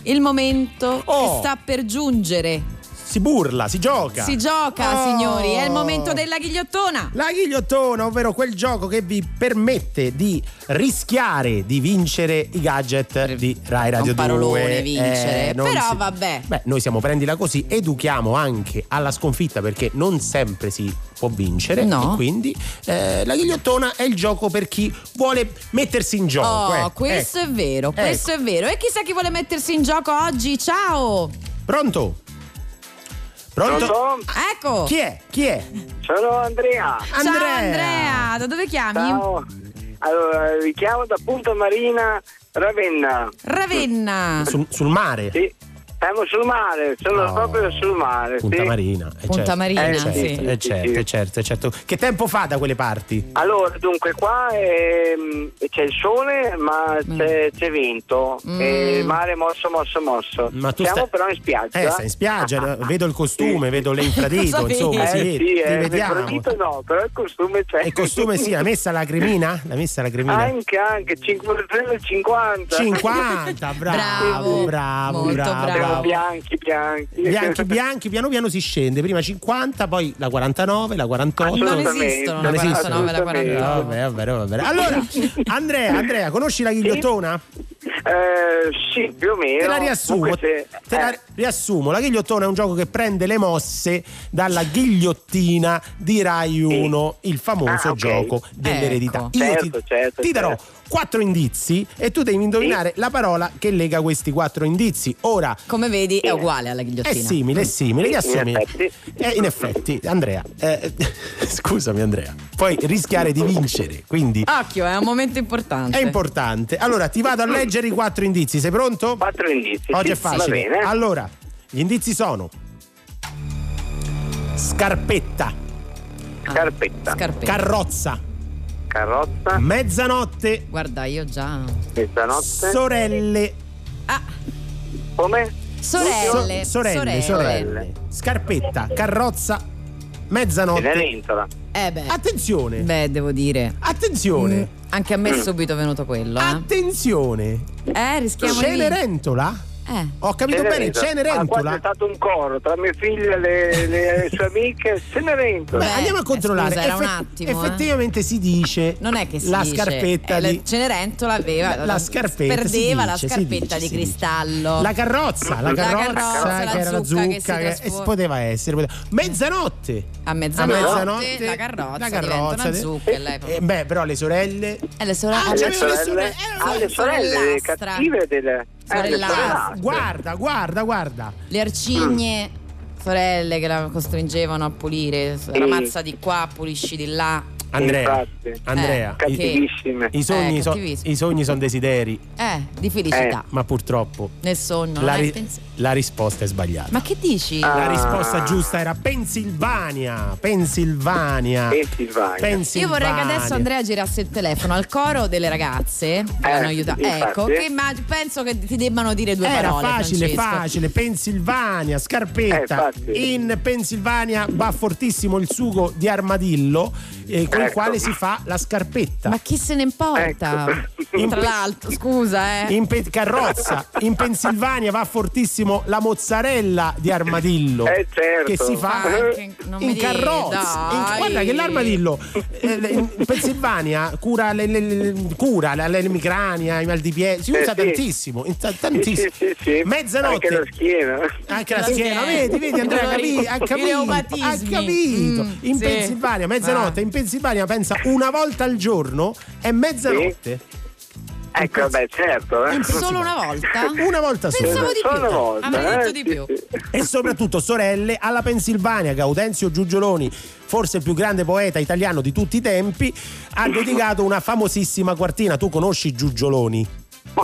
B: il momento
A: Oh.
B: che sta per giungere.
A: Si burla, si gioca.
B: Si gioca,
A: Oh.
B: signori, è il momento della ghigliottona.
A: La ghigliottona, ovvero quel gioco che vi permette di rischiare di vincere i gadget di Rai Radio
B: un parolone
A: 2.
B: vincere,
A: Eh, non
B: però
A: si-
B: vabbè.
A: Beh, noi siamo prendila così, educhiamo anche alla sconfitta perché non sempre si può vincere.
B: No.
A: E quindi eh, la ghigliottona è il gioco per chi vuole mettersi in gioco.
B: Oh,
A: ecco,
B: questo
A: ecco.
B: è vero, questo è vero. E chissà chi vuole mettersi in gioco oggi. Ciao!
A: Pronto? Pronto?
M: Pronto?
B: Ecco!
A: Chi è? Chi è?
M: Sono Andrea.
B: Ciao Andrea, da dove chiami?
M: Ciao. Allora, vi chiamo da Punta Marina, Ravenna.
B: Ravenna.
A: Sul, sul mare?
M: Sì. Siamo sul mare, sono
A: No.
M: proprio sul mare.
A: Punta
M: sì.
A: Marina.
B: Punta
A: certo.
B: Marina,
A: Eh,
B: sì.
A: certo,
M: Sì,
A: certo,
M: sì.
A: eh, certo, eh, certo. Che tempo fa da quelle parti?
M: Allora, dunque, qua ehm, c'è il sole, ma c'è, c'è vento.
B: Mm.
M: E il mare mosso, mosso, mosso.
A: Ma tu
M: Siamo
A: stai-
M: però in spiaggia.
A: Eh, stai in spiaggia, vedo il costume, vedo le infradito,
B: Lo
A: insomma,
M: Eh,
A: vede,
M: sì,
A: ti
M: eh,
A: vediamo.
M: l'infradito no, però il costume c'è.
A: E il costume sì, l'ha messa la cremina? L'ha messa la cremina?
M: Anche, anche, 53 e 50.
A: 50, bravo,
B: Bravo,
A: bravo,
B: molto
A: bravo.
B: bravo.
M: Bianchi, bianchi.
A: Bianchi, bianchi, piano piano si scende, prima 50, poi la 49, la 48.
B: Non esistono
A: Non
B: la
A: esistono.
B: 49 e la
M: Assolutamente.
B: 49.
A: Vabbè, vabbè, vabbè. Allora, Andrea, Andrea, conosci la ghigliottona?
M: Eh, sì, più o meno.
A: Te la riassumo.
M: Se-
A: Te la
M: eh,
A: riassumo. La ghigliottona è un gioco che prende le mosse dalla ghigliottina di Rai 1, il famoso
M: Ah, ok.
A: gioco dell'eredità.
B: Ecco.
A: Io
M: Certo,
A: ti,
M: certo,
A: ti darò
M: certo.
A: Quattro indizi e tu devi indovinare la parola che lega questi quattro indizi. Ora
B: Come vedi è uguale alla
A: è
B: ghigliottina.
A: simile, è simile, gli
M: In
A: assomiglia.
M: effetti.
A: Eh, in effetti, Andrea, eh, scusami Andrea, puoi rischiare di vincere, quindi
B: Occhio, è un momento importante.
A: è importante. Allora, ti vado a leggere i quattro indizi, sei pronto?
M: Quattro indizi.
A: Oggi
M: sì,
A: è facile.
M: Va bene.
A: Allora, gli indizi sono scarpetta,
M: Scarpetta.
B: Scarpetta.
A: carrozza,
M: Carrozza.
A: mezzanotte,
B: Guarda, io già.
M: Mezzanotte.
A: sorelle,
B: Ah,
M: Come?
B: sorelle.
A: so- sorelle, sorelle, scarpetta, carrozza, mezzanotte.
M: Cenerentola.
B: Eh beh.
A: Attenzione,
B: Beh, devo dire.
A: attenzione,
B: Mm, anche a me è subito venuto quello, eh.
A: attenzione.
B: Eh, rischiamo di
A: Cenerentola?
B: Eh.
A: Ho capito bene,
M: Ah, qua c'è
A: Cenerentola.
M: stato un coro tra mie figlie e le, le sue amiche. Cenerentola.
A: Beh, andiamo a controllare.
B: scusa, era un
A: Effe-
B: attimo, eh.
A: effettivamente si dice
B: Non è che si
A: la
B: dice,
A: scarpetta
B: eh, la
A: di
B: Cenerentola aveva
A: la, la scarpetta
B: perdeva la
A: dice, si
B: scarpetta
A: dice,
B: di cristallo.
A: La carrozza, la
B: La
A: carrozza,
B: la
A: che era
B: zucca che si
A: zucca, che-
B: trasforma.
A: eh, poteva essere. poteva- Mezzanotte.
B: a mezzanotte,
A: A mezzanotte,
B: la carrozza,
A: la carrozza de-
B: zucca
A: Eh,
B: proprio-
A: beh, però le sorelle
B: E le sorelle
A: Ah,
M: le
A: c'aveva le
M: sorelle,
A: sorelle, eh,
M: ah, le sorelle cattive delle eh, sorellastre.
A: Guarda, guarda, guarda.
B: le arcigne sorelle che la costringevano a pulire. La mazza di qua pulisci di là.
A: Andrea,
M: Infatti.
A: Andrea,
B: Eh,
A: i, i sogni
B: Eh,
A: sono desideri,
B: eh di felicità.
A: Ma purtroppo.
B: Nel sogno
A: la, ri- la risposta è sbagliata.
B: ma che dici
M: Ah.
A: La risposta giusta era Pennsylvania, Pennsylvania.
M: Pennsylvania.
A: Pennsylvania.
B: io vorrei che adesso Andrea girasse il telefono al coro delle ragazze che
M: Eh,
B: hanno aiutato. Ecco, che ma- penso che ti debbano dire due
A: Era
B: parole.
A: facile,
B: Francesco.
A: facile. Pennsylvania, scarpetta.
M: Eh.
A: In Pennsylvania va fortissimo il sugo di armadillo eh, con il
M: Ecco.
A: quale si fa la scarpetta.
B: Ma chi se ne importa?
M: Ecco.
B: Tra l'altro, scusa, eh.
A: In pe- carrozza in Pennsylvania va fortissimo la mozzarella di armadillo
M: Eh, certo.
A: che si fa
B: Anche-
A: in carrozza. In- guarda che l'armadillo eh, in Pennsylvania cura le, le- le- cura l'emicrania, i mal di piede, si
M: Eh,
A: usa
M: sì.
A: tantissimo, tantissimo.
M: sì, sì, sì.
A: Mezzanotte
M: Anche la schiena.
A: anche la
B: La
A: schiena,
B: schiena.
A: vedi, vedi Andrea, capi- ha capito, ha capito.
B: Mm,
A: in
B: sì.
A: Pennsylvania, mezzanotte,
B: Ah.
A: in Pennsylvania pensa una volta al giorno è mezzanotte.
M: Ecco, vabbè, certo. eh.
B: Solo una volta?
A: Una volta sola.
B: Pensavo di
M: Solo
B: più.
M: una volta,
B: Avrei detto
M: eh,
B: di più.
A: E soprattutto sorelle alla Pennsylvania, Gaudenzio Giugioloni, forse il più grande poeta italiano di tutti i tempi, ha dedicato una famosissima quartina. Tu conosci Giugioloni?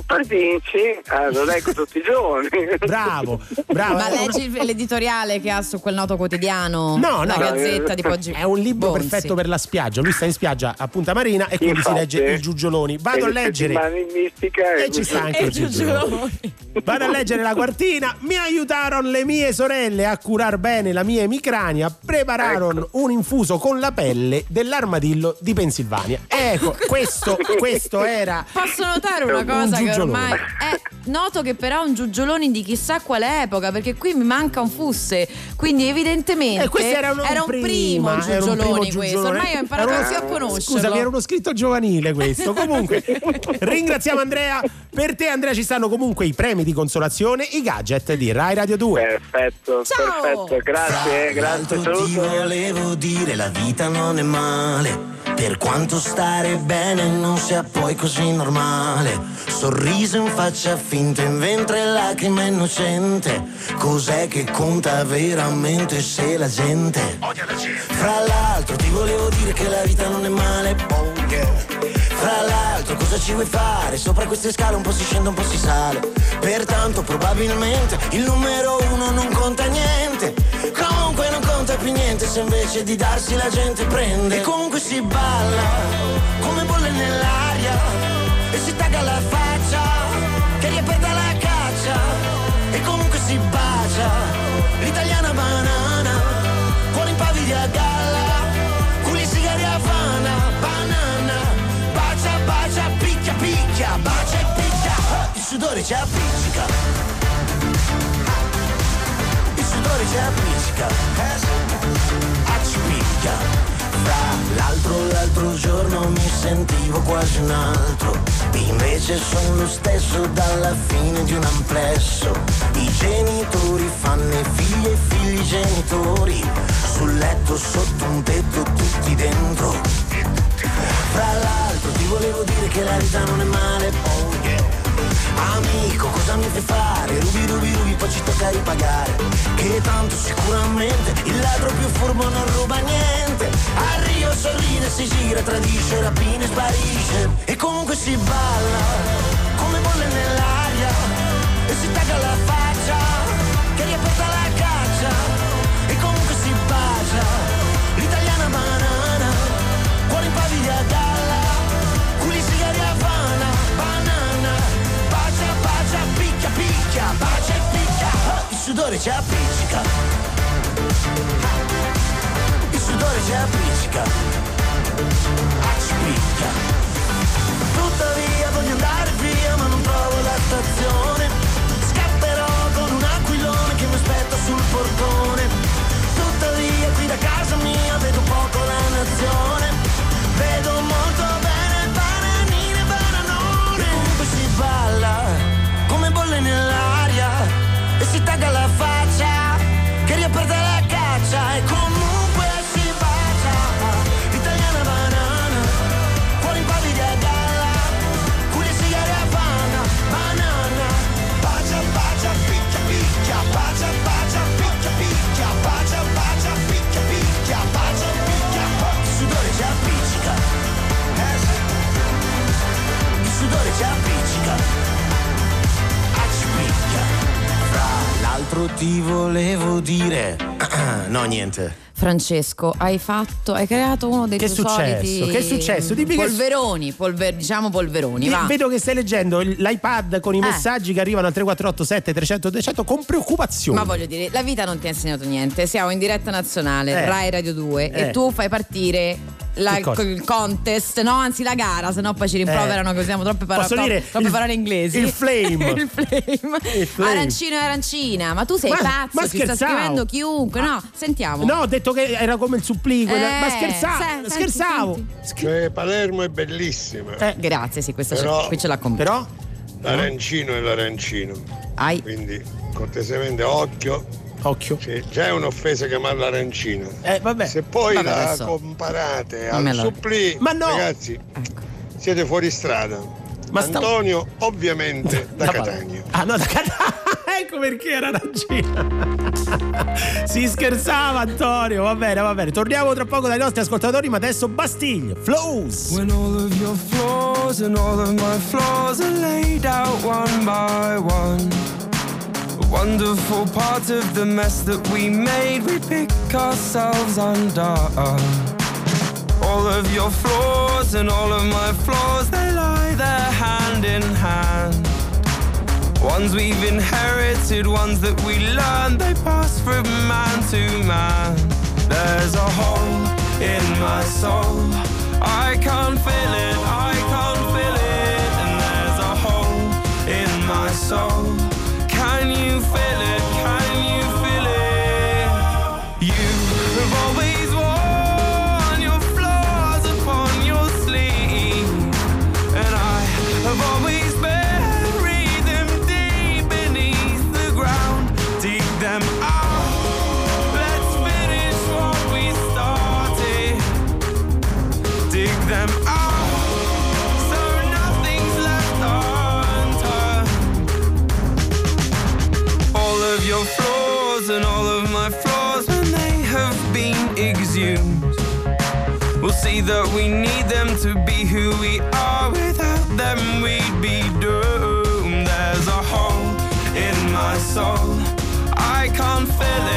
M: Poi vinci, eh, lo leggo tutti i giorni.
A: Bravo, bravo.
B: Ma leggi l'editoriale che ha su quel noto quotidiano?
A: No, no,
B: La gazzetta tipo oggi.
A: È un libro
B: Bonzi.
A: perfetto per la spiaggia. Lui sta in spiaggia a Punta Marina e quindi
M: Infatti.
A: si legge il Giugioloni. Vado a
M: le
A: leggere. E ci sta anche il Giugioloni. Vado a leggere la quartina. Mi aiutarono le mie sorelle a curar bene la mia emicrania. Prepararono
M: Ecco.
A: un infuso con la pelle dell'armadillo di Pennsylvania. Ecco, questo, questo era.
B: Posso notare una
A: Un
B: cosa che
A: giugiolone.
B: ormai è noto che però è un giugioloni di chissà quale epoca perché qui mi manca un fusse quindi evidentemente
A: Eh, questo era, un, era un primo
B: questo
A: giugiolone.
B: ormai ho imparato
A: Era
B: così a conoscerlo
A: Scusami, era uno scritto giovanile questo. Comunque, ringraziamo Andrea. Per te, Andrea, ci stanno comunque i premi di consolazione, i gadget di Rai Radio 2.
M: Perfetto, perfetto, grazie, grazie,
N: ti
M: saluto.
N: volevo dire, la vita non è male. Per quanto stare bene non sia poi così normale. Sorriso in faccia finta, in ventre lacrime innocente. Cos'è che conta veramente se la gente? Fra l'altro ti volevo dire che la vita non è male. Oh yeah. Fra l'altro cosa ci vuoi fare? Sopra queste scale un po' si scende, un po' si sale. Pertanto probabilmente il numero uno non conta niente. Comunque non conta più niente se invece di darsi la gente prende. E comunque si balla come bolle nell'aria. E si tagga la faccia che riaperta la caccia. E comunque si bacia l'italiana banana. Cuore in pavi a galla. Culi sigari Havana, banana. Bacia, bacia, picchia, picchia, bacia e picchia. Il sudore ci appiccica. Il sudore ci appiccica. Eh sì. Ci picchia. Fra l'altro l'altro giorno mi sentivo quasi un altro. Invece sono lo stesso dalla fine di un amplesso. I genitori fanno i figli e figli genitori. Sul letto sotto un tetto tutti dentro. Fra l'altro ti volevo dire che la vita non è male, oh. Amico, cosa mi fai fare? Rubi, rubi, rubi, poi ci tocca ripagare. Che tanto sicuramente il ladro più furbo non ruba niente. Arriva, sorride, si gira, tradisce, rapina e sparisce. E comunque si balla, come bolle nell'aria. E si tagga la faccia, che riaperta la caccia. Sudore ci appiccica. Il sudore ci appiccica. Ci picchia. Tuttavia voglio andare via ma non trovo la stazione.
B: Francesco, hai fatto, hai creato uno dei
A: Che
B: tuoi
A: successo?
B: soliti
A: Che è successo? Dimmi che-
B: polveroni, polver- diciamo polveroni, va.
A: Vedo che stai leggendo l'iPad con i
B: Eh.
A: messaggi che arrivano al 3487 300 200 con preoccupazione.
B: Ma voglio dire, la vita non ti ha insegnato niente. Siamo in diretta nazionale,
A: Eh.
B: Rai Radio 2,
A: Eh.
B: e tu fai partire la- il contest, no, anzi la gara, se no poi ci rimproverano
A: Eh.
B: che usiamo troppe, paro-
A: Posso
B: tro-
A: dire
B: troppe
A: il-
B: parole inglesi.
A: il flame.
B: il flame.
A: Il flame.
B: Arancino e arancina, ma tu sei
A: Ma-
B: pazzo,
A: ma
B: ci sta
A: scherzavo.
B: scrivendo chiunque. No, sentiamo.
A: No, ho detto che era come il supplico.
B: Eh,
A: ma scherzavo,
B: se- senti,
A: scherzavo.
O: Cioè, Palermo è bellissima.
A: Eh.
B: Grazie, sì, questo
O: Però-
B: ce, qui ce l'ha con
A: Però?
O: L'arancino è l'arancino.
B: Ai.
O: Quindi cortesemente occhio.
A: Occhio.
O: già è un'offesa chiamarla arancino.
A: Eh, vabbè.
O: Se poi
A: Vabbè,
O: la
A: adesso.
O: comparate al
A: la-
O: supplì,
A: Ma no!
O: ragazzi, siete fuori strada.
A: Ma sta-
O: Antonio, ovviamente, da
A: Da
O: Catania.
A: Ah, no, da Catania. ecco ecco perché era arancina. si scherzava Antonio, va bene, va bene. Torniamo tra poco dai nostri ascoltatori, ma adesso Bastiglio, Flows.
E: When all of your flaws and all of my flaws are laid out one by one. Wonderful part of the mess that we made, we pick ourselves undone. All of your flaws and all of my flaws, they lie there hand in hand. Ones we've inherited, ones that we learned, they pass from man to man. There's a hole in my soul. I can't feel it, I can't feel it. And there's a hole in my soul feel it that we need them to be who we are. Without them, we'd be doomed. There's a hole in my soul. I can't feel it.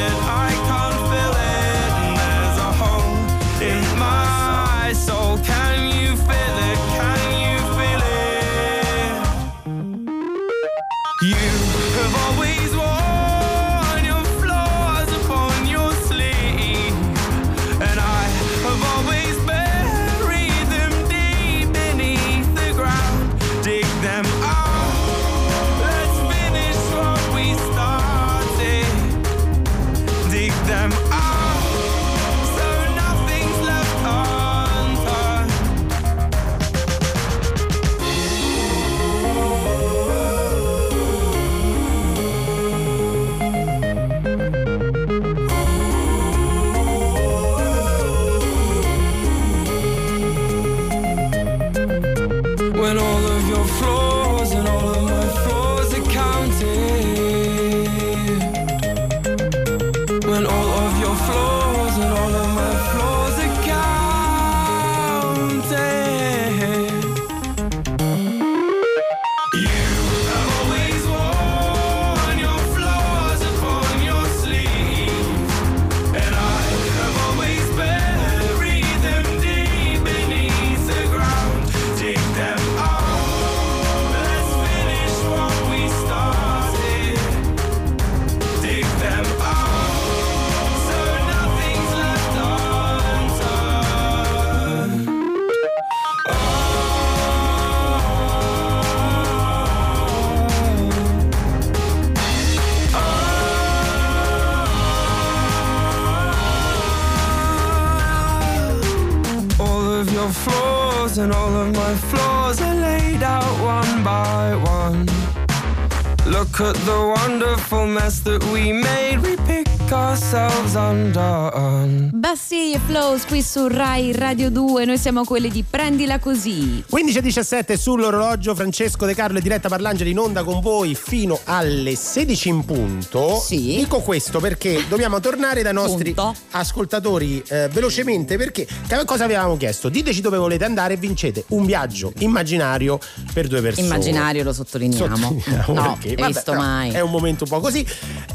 B: Qui su Rai Radio 2, noi siamo quelli di Prendila Così.
A: 15 e 17 sull'orologio, Francesco De Carlo e Diretta Parlangeli in onda con voi fino alle 16 in punto.
B: Sì.
A: Dico questo perché dobbiamo tornare dai nostri
B: Punto.
A: ascoltatori eh, velocemente perché che cosa avevamo chiesto? Diteci dove volete andare e vincete un viaggio immaginario per due persone.
B: Immaginario lo sottolineiamo.
A: Sottolineiamo
B: No,
A: perché, vabbè,
B: visto mai.
A: È un momento un po' così.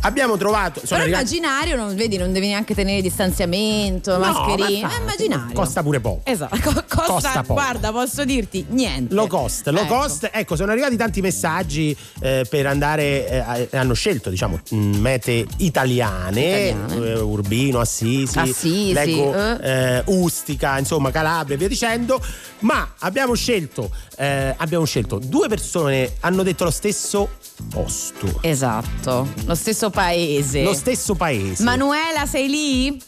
A: Abbiamo trovato.
B: Però
A: arrivati-
B: immaginario, non, vedi, non devi neanche tenere distanziamento,
A: No,
B: mascherina.
A: ma
B: È immaginario.
A: Costa pure poco.
B: Esatto, co- costa,
A: Costa poco.
B: guarda, posso dirti niente.
A: Low cost, low
B: Ecco.
A: cost. Ecco, sono arrivati tanti messaggi eh, per andare, eh, hanno scelto diciamo mh, mete italiane,
B: Italiane.
A: eh, Urbino, Assisi,
B: Assisi,
A: leggo,
B: eh.
A: eh, Ustica, insomma Calabria e via dicendo, ma abbiamo scelto, eh, abbiamo scelto due persone, hanno detto lo stesso posto,
B: Esatto, lo stesso paese.
A: lo stesso paese.
B: Manuela, sei lì?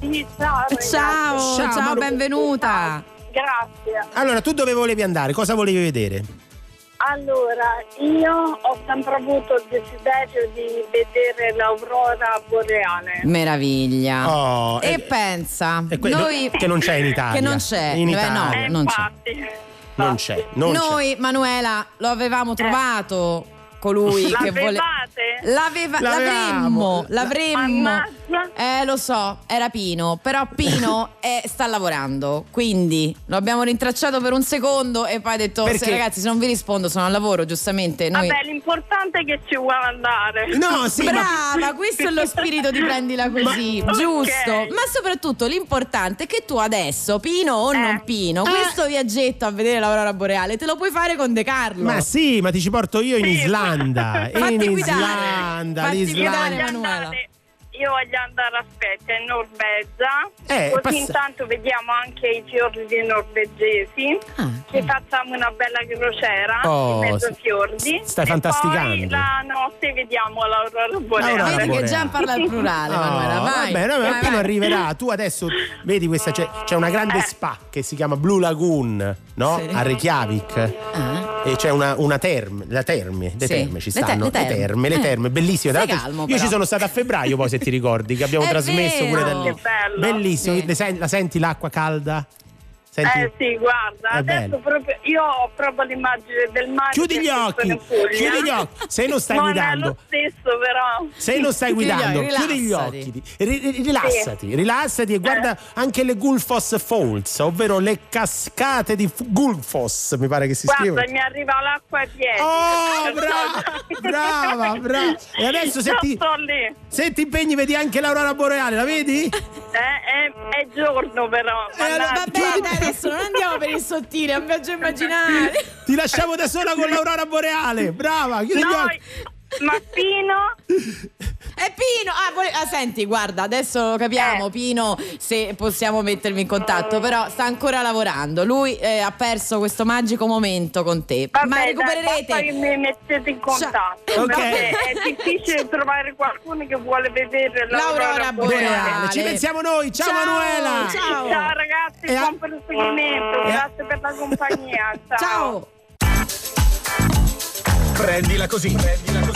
P: Sì, ciao.
B: Ciao, ciao,
A: Manu.
B: benvenuta.
P: Grazie.
A: Allora, tu dove volevi andare? Cosa volevi vedere?
P: Allora, io ho sempre avuto il desiderio di vedere l'aurora boreale.
B: Meraviglia.
A: Oh,
B: e
A: eh,
B: pensa,
A: e que-
B: noi
A: che non c'è in Italia.
B: Che non c'è,
A: In
B: Eh,
A: Italia.
B: no, non c'è.
P: Infatti,
A: Non c'è, non c'è.
B: Noi, Manuela, lo avevamo trovato colui che vuole.
P: l'avevate?
B: L'aveva-
A: L'avevamo.
B: l'avremmo, l'avremmo. Eh, lo so, era Pino, però Pino eh, sta lavorando, quindi lo abbiamo rintracciato per un secondo e poi ha detto,
A: Perché?
B: "Se, ragazzi, se non vi rispondo sono al lavoro, giustamente. Noi...
P: Vabbè, l'importante è che ci vuole andare.
A: No, sì, ma-
B: Brava, questo è lo spirito di prendila così,
P: Ma-
B: giusto.
P: Ok.
B: Ma soprattutto l'importante è che tu adesso, Pino o
P: Eh.
B: non Pino, questo viaggetto a vedere l'aurora boreale te lo puoi fare con De Carlo.
A: Ma sì, ma ti ci porto io in
P: Sì.
A: Islanda.
B: Fatti
A: in
B: guidare.
A: Islanda,
B: Fatti
A: l'Islanda.
B: guidare,
P: Voglio
B: Emanuela.
P: Io voglio andare, aspetta, in Norvegia.
A: Eh,
P: Così
A: passa-
P: intanto vediamo anche i fiordi norvegesi. Ci facciamo una bella crociera
A: Oh,
P: in mezzo ai fiordi.
A: stai
P: E
A: fantasticando.
P: Poi la notte vediamo l'aurora boreale.
B: Vedi che già parla al plurale,
A: Oh,
B: Manuela, vai.
A: vabbè, vabbè,
B: vai,
A: appena
B: vai.
A: arriverà. Tu adesso vedi questa c'è, c'è una grande spa che si chiama Blue Lagoon, no?
B: Sì.
A: A Reykjavik. E c'è una, una terme, la terme, le
B: Sì.
A: terme ci
B: Le te-
A: stanno,
B: le terme.
A: terme, le
B: Eh.
A: terme, bellissime. Tra io
B: però.
A: ci sono stato a febbraio, poi se ti ricordi, che abbiamo
B: È
A: trasmesso pure da
B: vero.
A: lì. Bellissimo, la senti l'acqua calda? Senti?
P: Eh sì, guarda, adesso
A: bello.
P: proprio io ho proprio l'immagine del mare.
A: Chiudi
P: che
A: gli occhi, chiudi gli occhi. Se non stai
P: non
A: guidando.
P: è lo stesso però.
A: Se non stai
B: Chiudi gli
A: guidando,
B: occhi,
A: chiudi gli
B: rilassati.
A: occhi, ri- ri- rilassati, rilassati e guarda anche le Gulfos Falls, ovvero le cascate di Gulfos, mi pare che si
P: Guarda,
A: scriva.
P: mi arriva l'acqua ai piedi.
A: Oh, brava, brava, brava. E adesso se ti, se ti impegni vedi anche l'aurora boreale, la vedi?
P: Eh, è, è giorno però.
B: Eh, allora,
P: mannaggia.
B: Adesso non andiamo per il sottile, è un viaggio immaginario.
A: Ti lasciamo da sola con l'aurora boreale, brava, chiudi gli
P: No,
A: occhi.
P: Ma Pino,
B: E Pino, ah, vole- ah, senti, guarda, adesso lo capiamo,
P: Eh.
B: Pino, se possiamo mettermi in contatto, però sta ancora lavorando. Lui eh, ha perso questo magico momento con te.
P: vabbè,
B: Ma
P: dai,
B: recupererete.
P: che mi mettete in contatto.
A: Ok.
P: Vabbè, è difficile trovare qualcuno che vuole vedere
B: L'aurora boreale.
A: Boreale. Ci pensiamo noi, ciao,
B: Ciao,
A: Manuela.
B: ciao.
P: Ciao ragazzi,
A: E a-
P: buon proseguimento,
A: e a-
P: grazie per la compagnia. Ciao.
B: Ciao.
A: Prendila così, prendila così,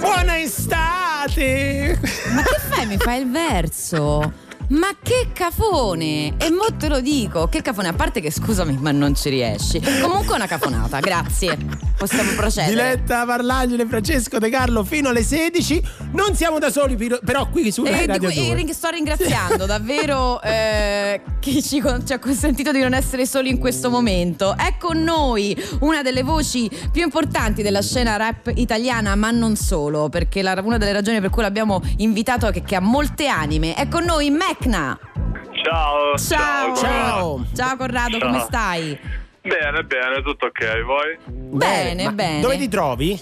A: Buona estate!
B: Ma che fai? Mi fai il verso? Ma che cafone! E mo te lo dico, che cafone, a parte che scusami, ma non ci riesci. Comunque una cafonata, grazie. Possiamo procedere.
A: Diletta Parlagine, Francesco De Carlo fino alle 16. Non siamo da soli, però qui su
B: E di
A: Radio 2.
B: ring- sto ringraziando davvero eh, chi ci, ci ha consentito di non essere soli in questo momento. È con noi una delle voci più importanti della scena rap italiana, ma non solo, perché la- una delle ragioni per cui l'abbiamo invitato è che, che ha molte anime. È con noi Mecna.
Q: Ciao.
B: Ciao.
A: Ciao.
B: Ciao Corrado,
Q: Ciao.
B: come stai?
Q: Bene, bene, tutto ok. Voi?
B: Bene,
A: Ma
B: bene.
A: Dove ti trovi?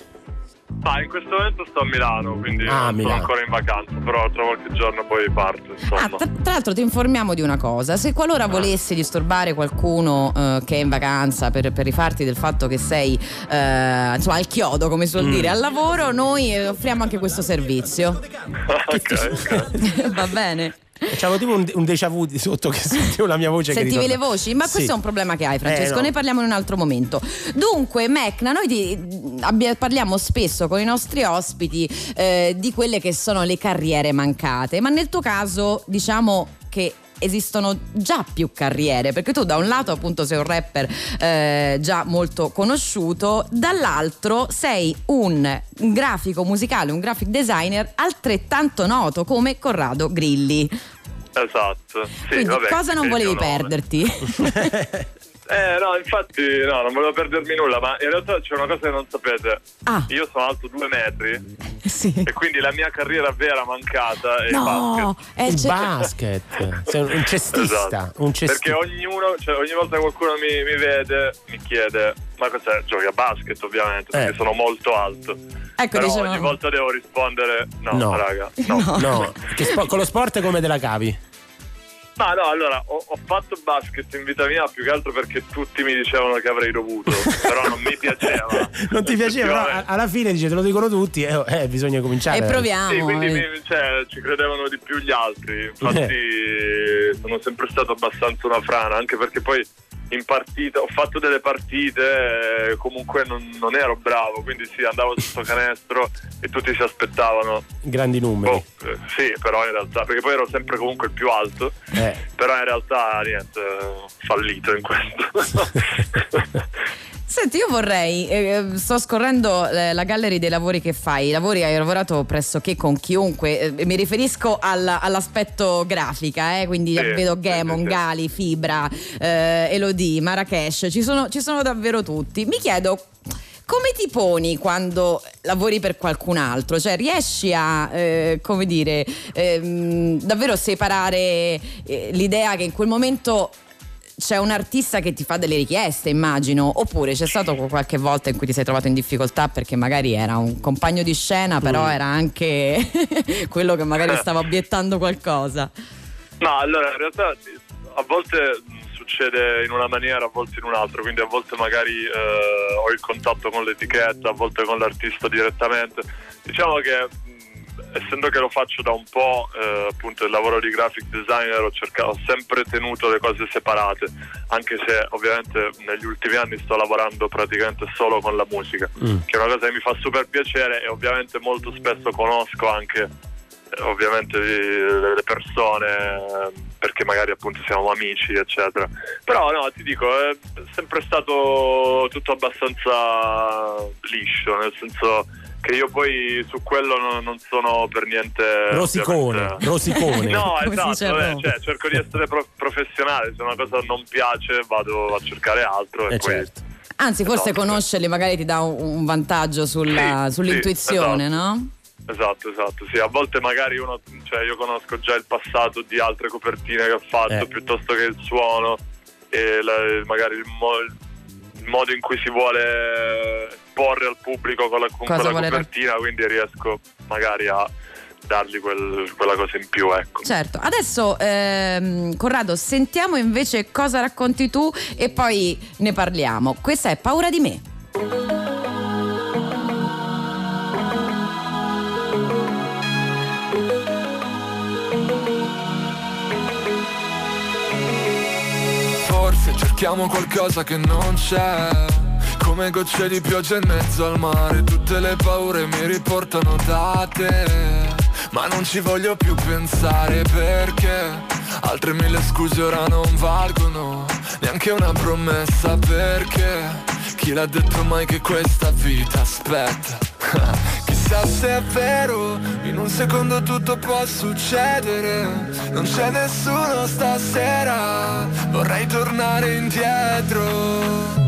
Q: Ma in questo momento sto a Milano, quindi
A: Ah, Milano.
Q: sono ancora in vacanza, però tra qualche giorno poi parto, insomma.
B: Ah, tra, tra l'altro ti informiamo di una cosa, se qualora volessi disturbare qualcuno eh, che è in vacanza per, per rifarti del fatto che sei eh, insomma al chiodo come suol
A: Mm.
B: dire al lavoro, noi eh, offriamo anche questo servizio.
Q: ok, ok.
B: Va bene?
A: C'avevo tipo un, un déjà vu di sotto che sentivo la mia voce
B: Sentivi le voci? Ma questo
A: Sì.
B: è un problema che hai, Francesco.
A: Eh, no.
B: Ne parliamo in un altro momento. Dunque, Mecna, noi ti- abbia- parliamo spesso con i nostri ospiti eh, di quelle che sono le carriere mancate, ma nel tuo caso diciamo che esistono già più carriere perché tu da un lato appunto sei un rapper eh, già molto conosciuto dall'altro sei un grafico musicale un graphic designer altrettanto noto come Corrado Grilli
Q: Esatto. Sì,
B: quindi
Q: vabbè,
B: cosa non volevi perderti?
Q: Eh, no, infatti, no, non volevo perdermi nulla, ma in realtà c'è una cosa che non sapete.
B: Ah.
Q: Io sono alto due metri
B: sì.
Q: e quindi la mia carriera vera mancata è il
B: No,
Q: basket.
B: è
A: Il
B: ce-
A: basket. Sei un cestista.
Q: Esatto.
A: Un
Q: Perché
A: cestista.
Q: ognuno, cioè ogni volta che qualcuno mi, mi vede, mi chiede: Ma cos'è? Giochi a basket, ovviamente, perché
A: Eh.
Q: sono molto alto.
B: Ecco,
Q: Però
B: dicevamo-
Q: ogni volta devo rispondere: No,
A: No.
Q: raga, no.
A: No, che spo- con lo sport come te la cavi?
Q: Ma no, allora ho, ho fatto basket in vita mia più che altro perché tutti mi dicevano che avrei dovuto, però non mi piaceva.
A: Non ti piaceva, però alla fine dice te lo dicono tutti e eh, bisogna cominciare.
B: E proviamo.
Q: Sì, quindi
B: eh.
Q: mi- cioè, ci credevano di più gli altri. Infatti, sono sempre stato abbastanza una frana, anche perché poi in partita ho fatto delle partite, eh, comunque non, non ero bravo, quindi sì, andavo sotto canestro e tutti si aspettavano.
A: Grandi numeri.
Q: Oh, eh, sì, però in realtà, perché poi ero sempre comunque il più alto,
A: Eh.
Q: però in realtà niente, ho fallito in questo.
B: Senti, io vorrei, eh, sto scorrendo eh, la gallery dei lavori che fai. I lavori hai lavorato pressoché con chiunque. eh, mi riferisco alla- all'aspetto grafica, eh, quindi vedo
Q: sì.
B: Gali, Fibra, eh, Elodie, Marrakesh. Ci sono, ci sono davvero tutti. Mi chiedo. Come ti poni quando lavori per qualcun altro? Cioè riesci a, eh, come dire, ehm, davvero separare eh, l'idea che in quel momento c'è un artista che ti fa delle richieste, immagino, oppure c'è stato qualche volta in cui ti sei trovato in difficoltà perché magari era un compagno di scena, però
Q: Mm.
B: era anche quello che magari stava obiettando qualcosa.
Q: No, allora in realtà a volte succede in una maniera, a volte in un'altra, quindi a volte magari eh, ho il contatto con l'etichetta, a volte con l'artista direttamente. Diciamo che essendo che lo faccio da un po', eh, appunto il lavoro di graphic designer, ho, cercato, ho sempre tenuto le cose separate, anche se ovviamente negli ultimi anni sto lavorando praticamente solo con la musica, che è una cosa che mi fa super piacere e ovviamente molto spesso conosco anche eh, ovviamente le persone perché magari appunto siamo amici eccetera. Però no ti dico è sempre stato tutto abbastanza liscio nel senso che io poi su quello non, non sono per niente
A: Rosicone,
Q: ovviamente-
A: rosicone.
Q: no esatto
A: Roma.
Q: cioè, cerco di essere pro- professionale se una cosa non piace vado a cercare altro e
A: Eh,
Q: poi
A: certo.
B: Anzi, forse
Q: Esatto.
B: conoscerli magari ti dà un, vantaggio sulla-
Q: Sì,
B: sull'intuizione,
Q: sì,
B: no?
Q: Esatto, esatto, sì, a volte magari uno, cioè io conosco già il passato di altre copertine che ho fatto
A: Eh.
Q: piuttosto che il suono e la- magari il, mo- il modo in cui si vuole porre al pubblico con, la, con
B: Cosa
Q: quella copertina, quindi riesco magari a dargli quel- quella cosa in più, ecco.
B: Certo, adesso ehm, Corrado sentiamo invece cosa racconti tu e poi ne parliamo. Questa è Paura di me.
R: Forse cerchiamo qualcosa che non c'è. Come gocce di pioggia in mezzo al mare Tutte le paure mi riportano da te. Ma non ci voglio più pensare perché Altre mille scuse ora non valgono. Neanche una promessa perché Chi l'ha detto mai che questa vita aspetta Chissà se è vero, in un secondo tutto può succedere. Non c'è nessuno stasera, vorrei tornare indietro.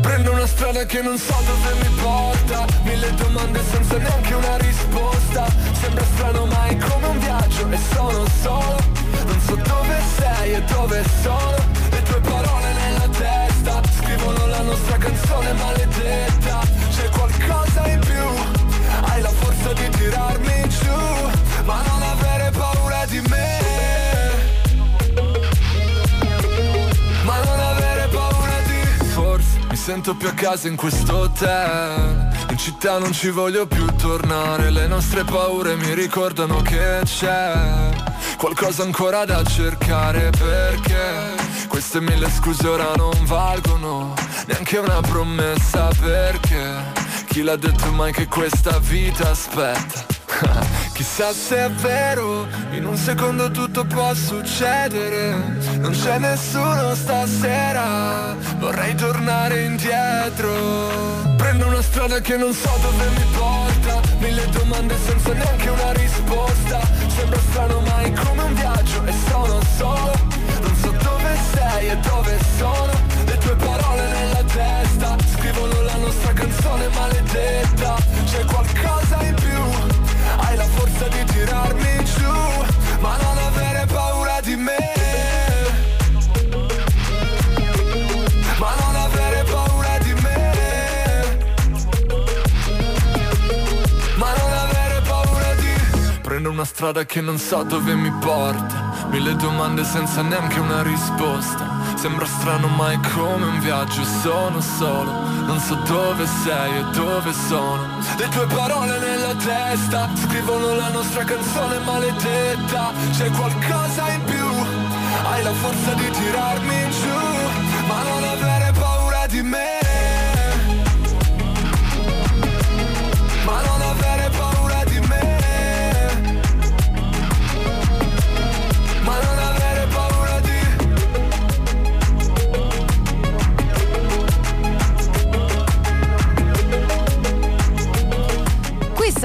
R: Prendo una strada che non so dove mi porta Mille domande senza neanche una risposta. Sembra strano ma è come un viaggio e sono solo. Non so dove sei e dove sono Le tue parole nella testa. Scrivono la nostra canzone maledetta sento più a casa in questo hotel. In città non ci voglio più tornare Le nostre paure mi ricordano che c'è Qualcosa ancora da cercare perché Queste mille scuse ora non valgono Neanche una promessa perché Chi l'ha detto mai che questa vita aspetta Chissà se è vero, in un secondo tutto può succedere. Non c'è nessuno stasera, vorrei tornare indietro. Prendo una strada che non so dove mi porta Mille domande senza neanche una risposta. Sembra strano ma è come un viaggio e sono solo. Non so dove sei e dove sono Le tue parole nella testa. Scrivono la nostra canzone maledetta C'è qualcosa forza di tirarmi giù, ma non avere paura di me. Ma non avere paura di me. Ma non avere paura di Prendo una strada che non so dove mi porta Mille domande senza neanche una risposta Sembra strano ma è come un viaggio Sono solo, non so dove sei e dove sono. Le tue parole nella testa Scrivono la nostra canzone maledetta. C'è qualcosa in più Hai la forza di tirarmi giù Ma non avere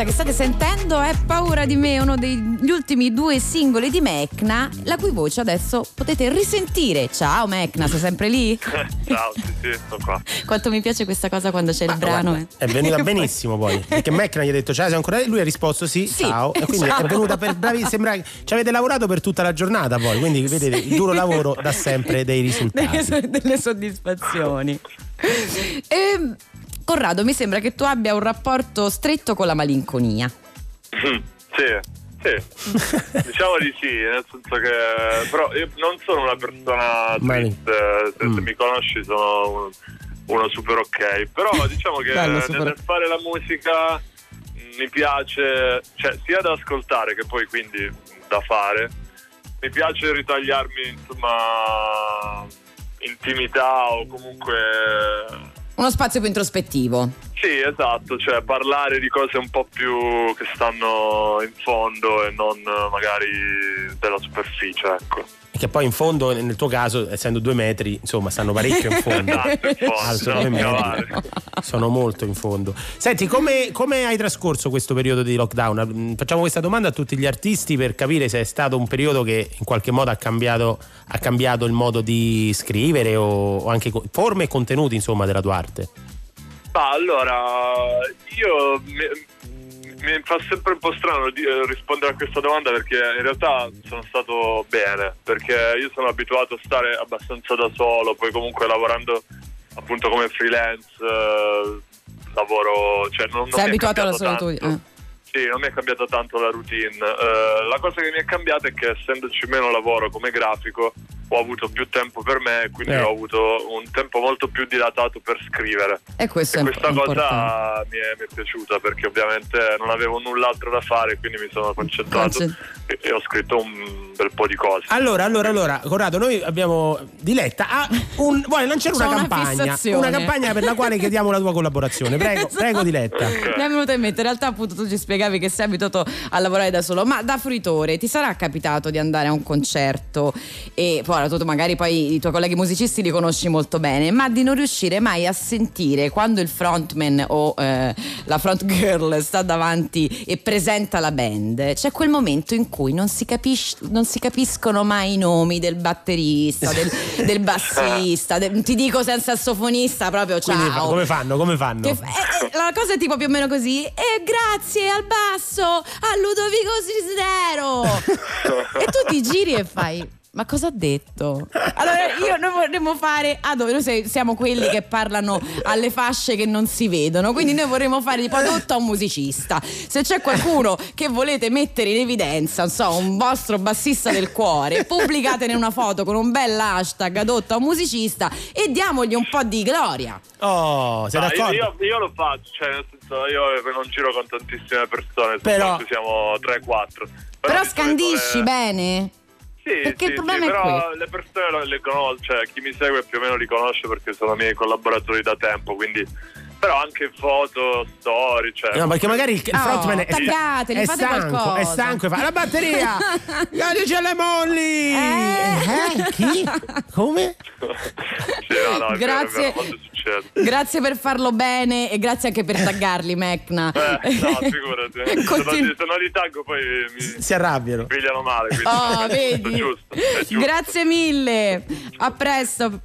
B: che state sentendo è Paura di me, uno degli ultimi due singoli di Mecna, la cui voce adesso potete risentire. Ciao Mecna, sei sempre lì?
Q: Ciao, sì, sì, sto qua.
B: Quanto mi piace questa cosa quando c'è il brano.
A: Guarda, è venuta benissimo poi perché Mecna gli ha detto ciao sei ancora lì lui ha risposto sì,
B: Sì,
A: ciao e quindi
B: ciao.
A: è venuta per bravi sembra ci avete lavorato per tutta la giornata poi quindi vedete il duro lavoro dà sempre dei risultati
B: delle, delle soddisfazioni. E, Corrado, mi sembra che tu abbia un rapporto stretto con la malinconia.
Q: Mm, Sì, sì. diciamo di sì, nel senso che però io non sono una persona triste, se, se
A: Mm.
Q: mi conosci sono un- uno super ok, però diciamo che
B: Bello,
Q: nel fare la musica mm, mi piace, cioè sia da ascoltare che poi quindi da fare, mi piace ritagliarmi insomma intimità o comunque
B: Uno spazio più introspettivo.
Q: sì, esatto, cioè parlare di cose un po' più che stanno in fondo e non eh, magari della superficie, ecco.
A: Che poi in fondo nel tuo caso essendo due metri insomma stanno parecchio in fondo.
Q: Esatto, in fondo,
A: alto
Q: no,
A: due metri
Q: scavare.
A: sono molto in fondo. Senti come, come hai trascorso questo periodo di lockdown? Mm, facciamo questa domanda a tutti gli artisti per capire se è stato un periodo che in qualche modo ha cambiato, ha cambiato il modo di scrivere o, o anche forme e contenuti insomma della tua arte.
Q: Ma allora, io mi, fa sempre un po' strano di- eh, rispondere a questa domanda perché in realtà sono stato bene, perché io sono abituato a stare abbastanza da solo, poi comunque lavorando appunto come freelance, eh, lavoro, cioè non, non
B: Sei abituato alla solitudine.
Q: tanto. Sì, non mi è cambiata tanto la routine. Eh, la cosa che mi è cambiata è che essendoci meno lavoro come grafico ho avuto più tempo per me e quindi
A: Eh.
Q: ho avuto un tempo molto più dilatato per scrivere.
B: E questo
Q: E questa
B: importante.
Q: cosa mi è, mi è piaciuta perché ovviamente non avevo null'altro da fare, quindi mi sono concentrato
B: Concent-
Q: e, e ho scritto un bel po' di cose.
A: allora allora allora Corrado noi abbiamo Diletta ha un, vuole lanciare una
B: una
A: campagna
B: fissazione.
A: una campagna per la quale chiediamo la tua collaborazione prego
B: Esatto.
A: prego Diletta
B: Mi è venuto in mente, in realtà appunto tu ci spiegavi che sei abituato a lavorare da solo, ma da fruitore ti sarà capitato di andare a un concerto e poi ora tu magari poi i tuoi colleghi musicisti li conosci molto bene, ma di non riuscire mai a sentire quando il frontman o eh, la front girl sta davanti e presenta la band, c'è quel momento in cui non si, capisce, non si capiscono mai i nomi del batterista, del, del bassista, del- ti dico senza sassofonista proprio ciao.
A: quindi come fanno come fanno
B: Che eh, eh, la cosa è tipo più o meno così. E grazie al basso a Ludovico Cisnero. e tu ti giri e fai. Ma cosa ha detto? Allora, io noi vorremmo fare. Ah, dove noi siamo quelli che parlano alle fasce che non si vedono. Quindi noi vorremmo fare tipo adotto a un musicista. Se c'è qualcuno che volete mettere in evidenza, non so, un vostro bassista del cuore, pubblicatene una foto con un bel hashtag adotto a un musicista e diamogli un po' di gloria.
A: oh sei
Q: Ah,
A: d'accordo
Q: io, io lo faccio, cioè nel senso io non giro con tantissime persone,
A: Però-
Q: siamo 3-4.
B: Però
Q: di solito
B: scandisci
Q: le-
B: bene?
Q: Sì,
B: Perché
Q: sì,
B: il problema
Q: sì,
B: è
Q: però
B: questo.
Q: le persone le conosco, cioè chi mi segue più o meno li conosce perché sono miei collaboratori da tempo, quindi però anche foto, storie, cioè
A: No, perché magari il, il
B: Oh,
A: frontman è,
B: taggateli,
A: è
B: fate
A: stanco,
B: qualcosa.
A: è stanco e fa la batteria. Godici alle molli. Eh, Chi? Come?
Q: sì, no, no, è vero, è
B: Grazie.
Q: vero, succede.
B: Grazie per farlo bene e grazie anche per taggarli, Mecna.
Q: Eh, no, figurati. se, non,
B: Continu-
Q: se non li taggo poi mi
A: Si arrabbiano.
Q: pigliano male. Quindi
B: Oh,
Q: è
B: vedi?
Q: giusto, è giusto.
B: Grazie mille. A presto.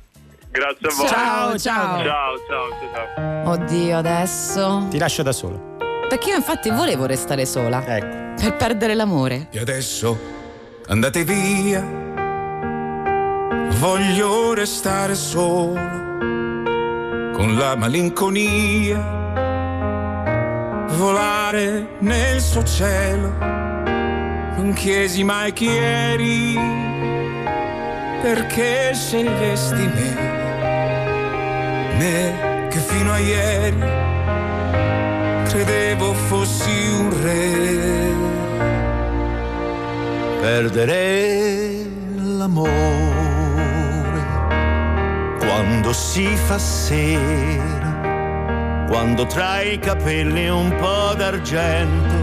Q: Grazie a voi.
B: Ciao, ciao.
Q: Ciao, ciao, ciao.
B: Oddio, adesso.
A: Ti lascio da solo.
B: Perché io infatti volevo restare sola.
A: Ecco.
B: Per perdere l'amore.
S: E adesso andate via. Voglio restare solo con la malinconia. Volare nel suo cielo. Non chiesi mai chi eri. Perché scegliesti me? Me che fino a ieri credevo fossi un re.
G: Perdere l'amore quando si fa sera, quando tra i capelli un po' d'argento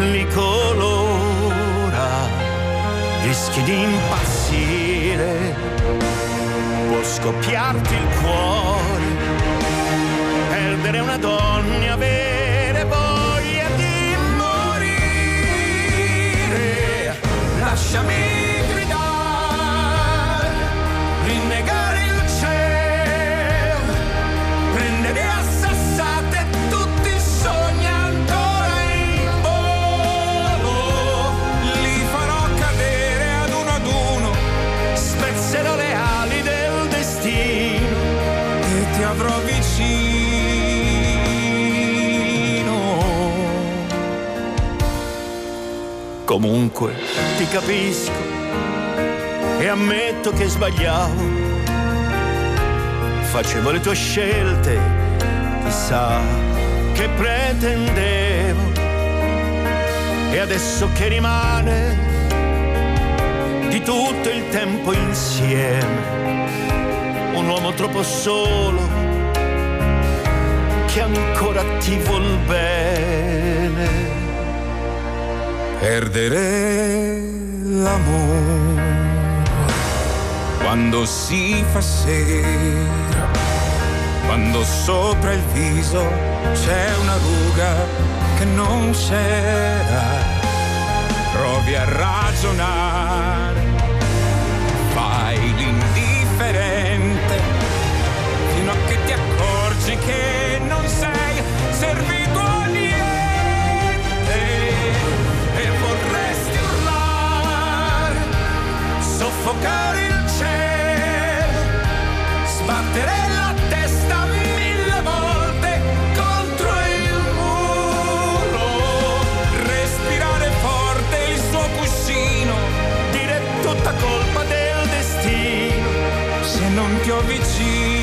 G: li colora, rischi di impazzire, può scoppiarti il cuore, essere una donna e avere voglia di morire.
N: Lasciami Comunque ti capisco e ammetto che sbagliavo. Facevo le tue scelte, chissà che pretendevo. E adesso che rimane di tutto il tempo insieme, un uomo troppo solo che ancora ti vuol bene
C: perdere l'amore quando si fa sera, quando sopra il viso c'è una ruga che non c'era, provi a ragionare, fai l'indifferente fino a che ti accorgi che non sei servito a niente. soffocare il cielo, sbattere la testa mille volte contro il muro, respirare forte il suo cuscino, dire tutta colpa del destino se non ti ho vicino.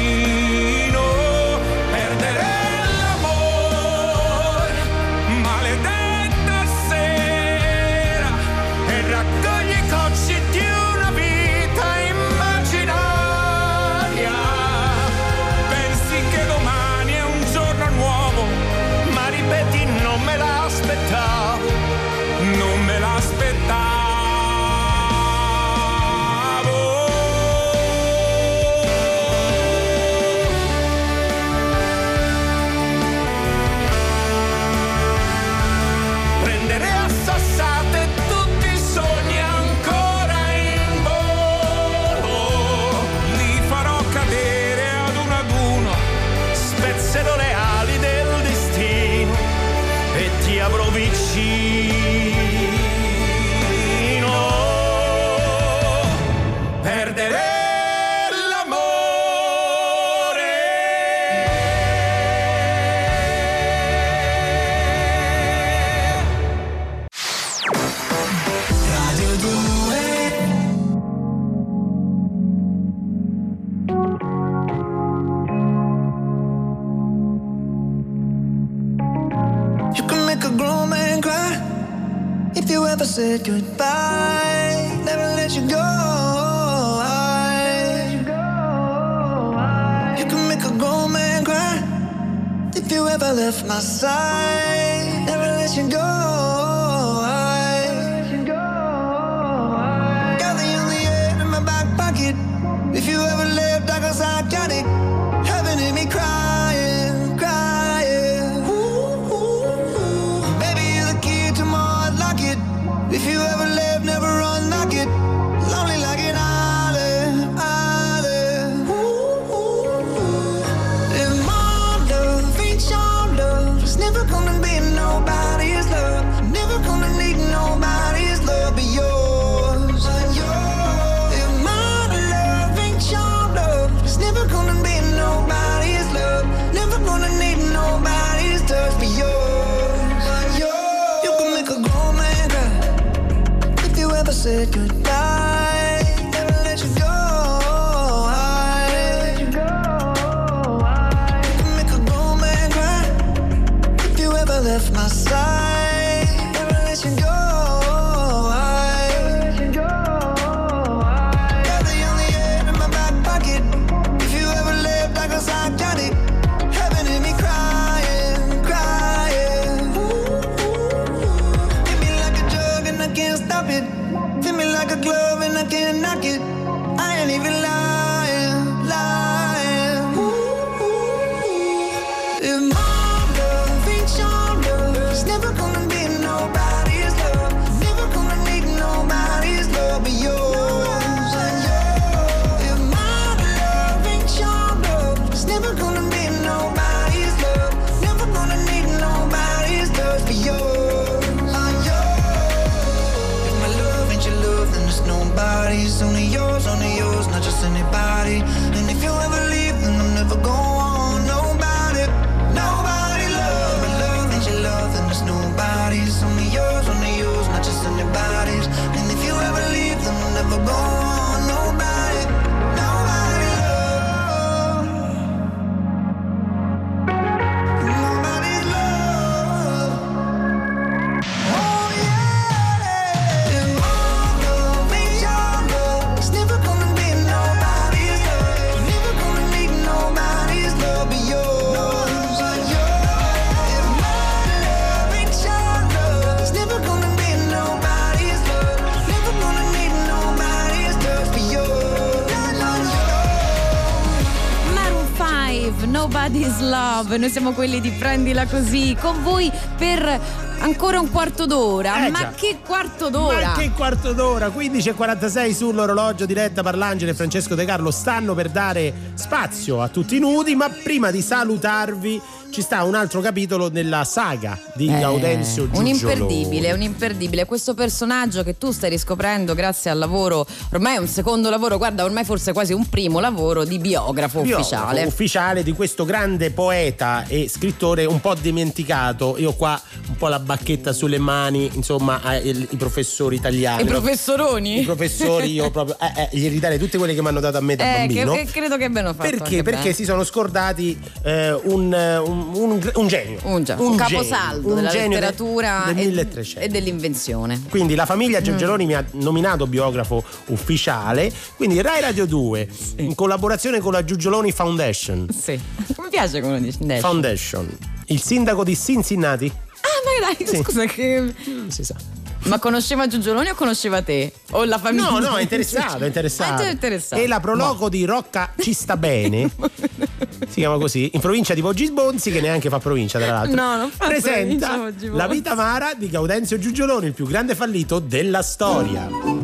S: If you ever let Love.
B: Noi siamo quelli di Prendila Così, con voi per ancora un quarto d'ora.
A: Eh,
B: Ma
A: già.
B: che quarto d'ora?
A: Ma che quarto d'ora? 15.46 sull'orologio diretta Parlangeli e Francesco De Carlo stanno per dare spazio a tutti i nudi, ma prima di salutarvi ci sta un altro capitolo della saga di
B: Eh,
A: Gaudenzio
B: un
A: Giugioloni.
B: imperdibile, un imperdibile. Questo personaggio che tu stai riscoprendo grazie al lavoro, ormai è un secondo lavoro, guarda, ormai forse quasi un primo lavoro di biografo,
A: Biografo
B: ufficiale.
A: ufficiale di questo grande poeta e scrittore un po' dimenticato. Io qua un po' la bacchetta sulle mani, insomma, ai i professori italiani.
B: I professoroni?
A: I professori, io proprio eh, eh, gli ridarei tutte quelle che mi hanno dato a me da
B: Eh, che,
A: bambino.
B: che credo che abbiano fatto.
A: Perché? Perché
B: bene.
A: si sono scordati eh, un, eh, un- un- un genio.
B: un, già-
A: un genio,
B: caposaldo della
A: genio de-
B: letteratura
A: del
B: e-
A: 1300.
B: dell'invenzione.
A: Quindi la
B: Mm.
A: famiglia Giorgeloni mi ha nominato biografo ufficiale. Quindi Rai Radio 2, in collaborazione con la Giugioloni Foundation.
B: Sì. Mi piace come dici.
A: Foundation. Il sindaco di Cincinnati?
B: Ah, ma dai,
A: Sì.
B: scusa che.
A: Non si sa.
B: Ma conosceva Giugioloni o conosceva te? O la famiglia?
A: No, no, è interessato, è interessato.
B: Ah, è interessato.
A: E la prologo di Rocca ci sta bene. si chiama così, in provincia di Poggi Sbonzi, che neanche fa provincia, tra l'altro.
B: No, non fa
A: presenta. La vita amara di Gaudenzio Giugioloni, il più grande fallito della storia.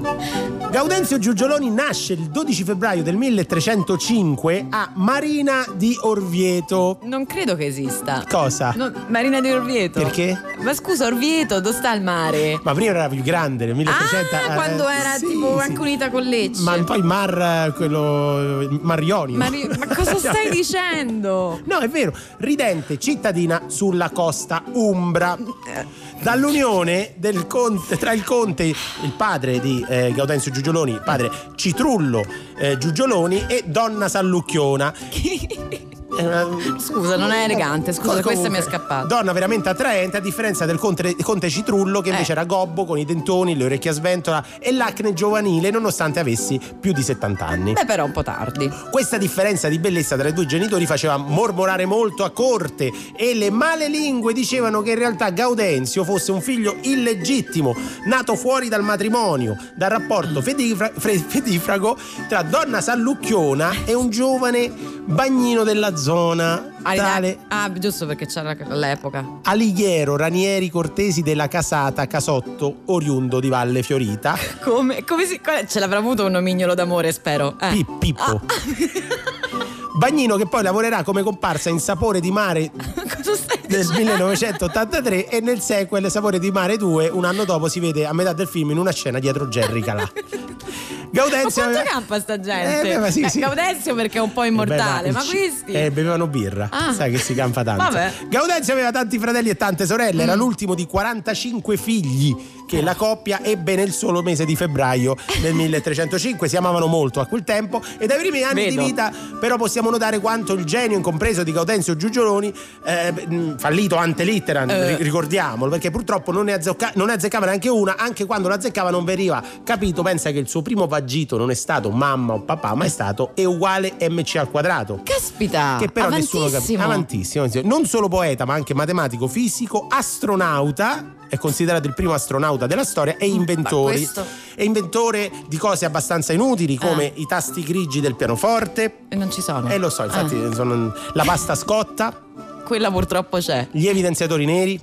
A: Gaudenzio Giugioloni nasce il 12 febbraio del 1305 a Marina di Orvieto.
B: Non credo che esista.
A: Cosa?
B: No, Marina di Orvieto.
A: Perché?
B: Ma scusa, Orvieto, dove sta il mare?
A: Ma prima era più grande, nel 1300.
B: Ah,
A: eh,
B: quando era
A: sì,
B: tipo
A: sì.
B: anche unita con Lecce.
A: Ma poi mar, eh, quello Marioni.
B: Mari- ma cosa stai dicendo?
A: No, è vero, ridente cittadina sulla costa umbra. Dall'unione conte, tra il conte, il padre di eh, Gaudenzio Giugioloni, il padre Citrullo eh, Giugioloni e Donna Sallucchiona. Una-
B: Scusa, non è elegante, scusa,
A: Comunque,
B: questa mi è scappata.
A: Donna veramente attraente, a differenza del conte, conte Citrullo, che invece
B: Eh.
A: era gobbo con i dentoni, le orecchie a sventola e l'acne giovanile, nonostante avessi più di 70 anni.
B: Beh, però un po' tardi.
A: Questa differenza di bellezza tra i due genitori faceva mormorare molto a corte e le male lingue dicevano che in realtà Gaudenzio fosse un figlio illegittimo, nato fuori dal matrimonio, dal rapporto fedifra- fedifrago tra donna Sallucchiona e un giovane bagnino della zona, tale
B: Ah, giusto perché c'era l'epoca.
A: Alighiero Ranieri Cortesi della Casata Casotto, oriundo di Valle Fiorita.
B: Come, come si. qual Ce l'avrà avuto un nomignolo d'amore, spero. Eh.
A: Pi- Pippo. Bagnino che poi lavorerà come comparsa in Sapore di Mare del 1983 e nel sequel Sapore di Mare 2 un anno dopo si vede a metà del film in una scena dietro Jerry Calà.
B: Ma
A: Gaudenzio
B: quanto
A: aveva-
B: campa sta gente?
A: Eh, beh, ma sì,
B: Eh,
A: sì.
B: Gaudenzio perché è un po' immortale,
A: Eh, beh,
B: ma questi.
A: Eh, bevevano birra.
B: Ah.
A: Sai che si campa tanto.
B: Vabbè.
A: Gaudenzio aveva tanti fratelli e tante sorelle.
B: Mm.
A: Era l'ultimo di 45 figli che la coppia ebbe nel solo mese di febbraio del 1305. Si amavano molto a quel tempo e dai primi anni
B: Vedo.
A: di vita, però, possiamo notare quanto il genio incompreso di Gaudenzio Giugioloni, eh, fallito ante litteram,
B: Eh.
A: ri- ricordiamolo, perché purtroppo non ne, azzecca- non ne azzeccava neanche una, anche quando l'azzeccava non veniva capito. Pensa che il suo primo vagito non è stato mamma o papà, ma è stato E uguale MC al quadrato.
B: Caspita!
A: Che però nessuno capisce.
B: avantissimo.
A: Avantissimo. Non solo poeta, ma anche matematico, fisico, astronauta. È considerato il primo astronauta della storia e inventore.
B: questo-
A: È inventore di cose abbastanza inutili come i tasti grigi del pianoforte.
B: E non ci sono.
A: E lo so, infatti, sono la pasta scotta,
B: Quella purtroppo c'è.
A: gli evidenziatori neri.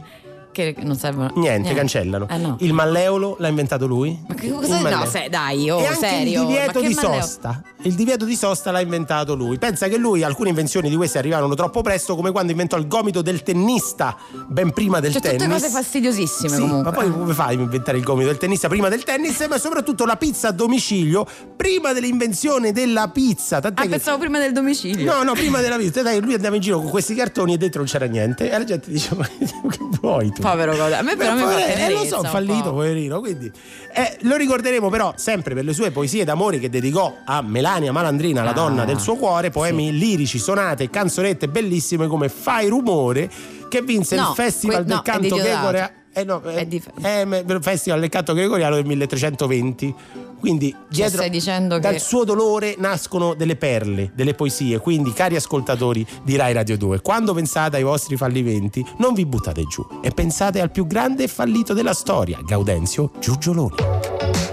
B: Che non servono.
A: Niente, cancellano.
B: Eh no.
A: Il malleolo l'ha inventato lui.
B: Ma che cosa No,
A: malleolo.
B: se- dai, oh,
A: e
B: serio.
A: il divieto di
B: malleo-
A: sosta. Il divieto di sosta l'ha inventato lui. Pensa che lui, alcune invenzioni di queste arrivarono troppo presto, come quando inventò il gomito del tennista, ben prima del
B: Cioè, tutte
A: tennis.
B: cose fastidiosissime
A: Sì,
B: comunque.
A: ma poi come fai a inventare il gomito del tennista prima del tennis? Ma soprattutto la pizza a domicilio prima dell'invenzione della pizza. Tant'è
B: Ah,
A: che-
B: pensavo prima del domicilio.
A: No, no, prima della pizza. Dai, lui andava in giro con questi cartoni e dentro non c'era niente. E la gente diceva: Ma che vuoi tu?
B: Povero Gaudenzio. A me però mi fa
A: povero- eh,
B: tenerezza
A: lo so, fallito,
B: po'.
A: poverino. Quindi eh, lo ricorderemo però sempre per le sue poesie d'amore che dedicò a Melania Malandrina, la
B: Ah,
A: donna del suo cuore, poemi lirici, sonate, canzonette bellissime come Fai rumore, che vinse
B: No,
A: il Festival
B: que-
A: del
B: no,
A: Canto. Gregoriano. Eh no, eh, eh, il Festival del Canto Gregoriano del 1320. Quindi
B: Cioè,
A: dietro
B: dicendo
A: dal
B: che-
A: suo dolore nascono delle perle, delle poesie. Quindi, cari ascoltatori di Rai Radio 2, quando pensate ai vostri fallimenti, non vi buttate giù e pensate al più grande fallito della storia, Gaudenzio Giugioloni.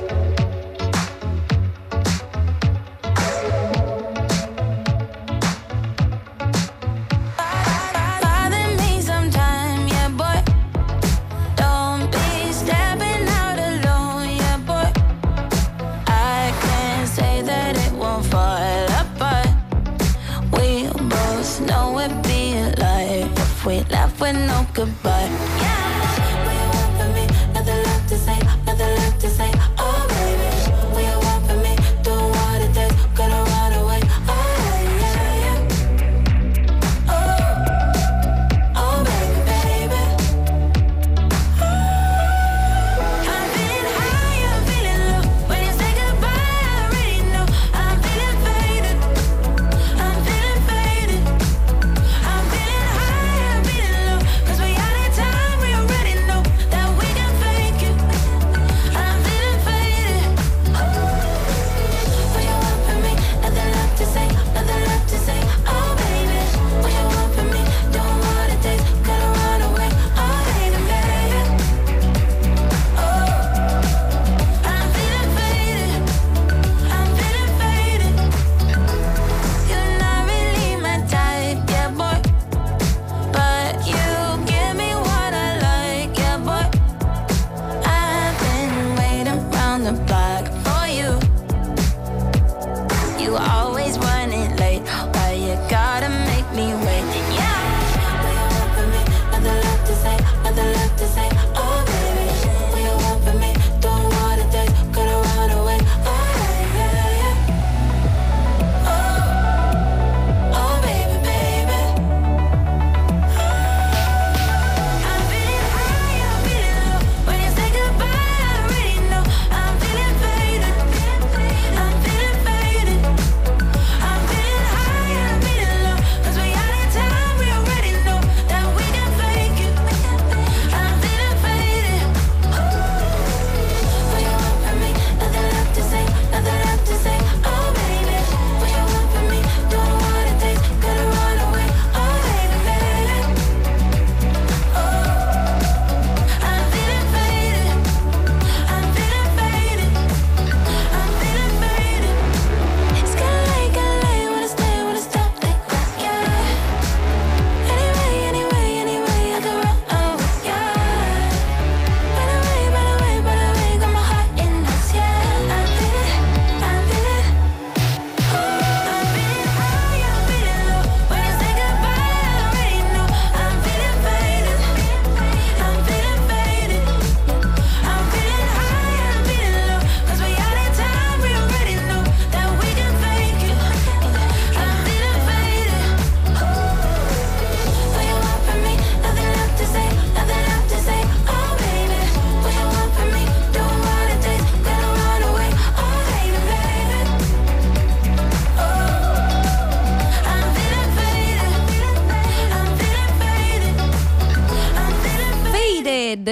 D: Goodbye.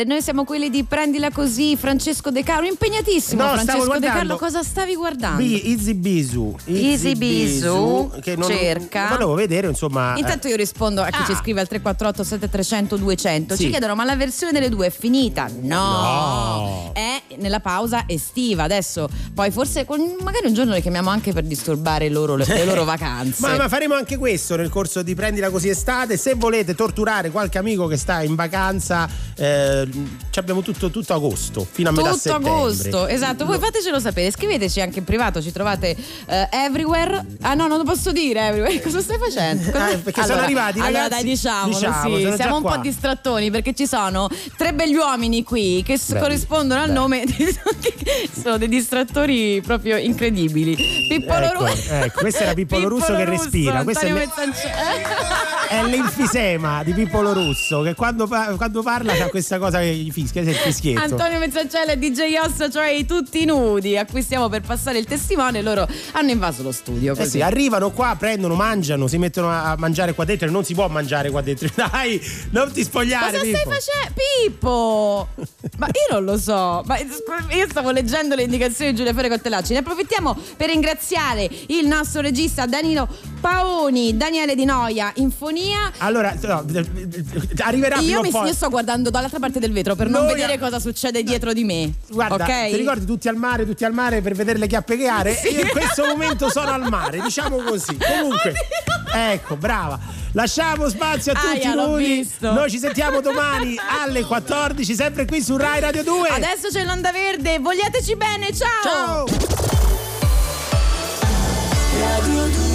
B: Noi siamo quelli di Prendila Così, Francesco De Carlo, impegnatissimo
A: No,
B: Francesco De. Carlo, cosa stavi guardando?
A: B, Easy Bisu.
B: Easy Bisu,
A: che non,
B: cerca.
A: Volevo vedere, insomma. eh,
B: Intanto io rispondo a chi ci scrive al 348 7300 200
A: Sì.
B: Ci chiedono ma la versione delle due è finita? No,
A: No.
B: È nella pausa estiva Adesso poi forse magari un giorno le chiamiamo anche per disturbare loro, le, loro vacanze
A: Ma, ma faremo anche questo nel corso di Prendila Così Estate. Se volete torturare qualche amico che sta in vacanza, eh, abbiamo tutto, tutto agosto, fino a metà
B: Tutto
A: settembre.
B: agosto, esatto. Voi fatecelo sapere, scriveteci anche in privato, ci trovate eh, everywhere. Ah no, non lo posso dire everywhere. Cosa stai facendo? Cosa-
A: Ah, perché sono arrivati,
B: Allora
A: ragazzi.
B: dai, diciamolo,
A: Diciamo,
B: sì. Siamo un
A: qua.
B: po' distrattoni perché ci sono tre begli uomini qui che
A: Belli,
B: corrispondono al
A: belli.
B: nome di- sono dei distrattori proprio incredibili. Pippolo
A: Ecco,
B: Russo.
A: ecco, questo era Pippolo Russo che respira, questo è. È l'enfisema di Pippolo Russo che quando, quando parla c'ha questa cosa che gli fischia, è il fischietto.
B: Antonio Mezzancella e DJ Ossa, cioè tutti nudi a cui stiamo per passare il testimone. Loro hanno invaso lo studio.
A: Eh
B: Così.
A: sì, arrivano qua, prendono, mangiano, si mettono a mangiare qua dentro non si può mangiare qua dentro. Dai, non ti spogliare.
B: Cosa stai
A: Pippo.
B: facendo? Pippo! Ma io non lo so, ma io stavo leggendo le indicazioni di Giulia Fiore Coltellacci. Ne approfittiamo per ringraziare il nostro regista Danilo Paoni, Daniele Di Noia, Infonia.
A: Allora, no, arriverà prima
B: Io,
A: o
B: mi,
A: poi.
B: io sto guardando dall'altra parte del del vetro per non vedere a... cosa succede dietro di me.
A: Guarda,
B: okay?
A: ti ricordi tutti al mare, tutti al mare per vedere le chiappe chiare?
B: Sì.
A: Io in questo momento sono al mare, diciamo così. Comunque, ecco, brava. Lasciamo spazio a tutti
B: noi.
A: Noi ci sentiamo domani alle 14, sempre qui su Rai Radio 2.
B: Adesso c'è l'onda verde, voglieteci bene, ciao!
A: Ciao! Radio 2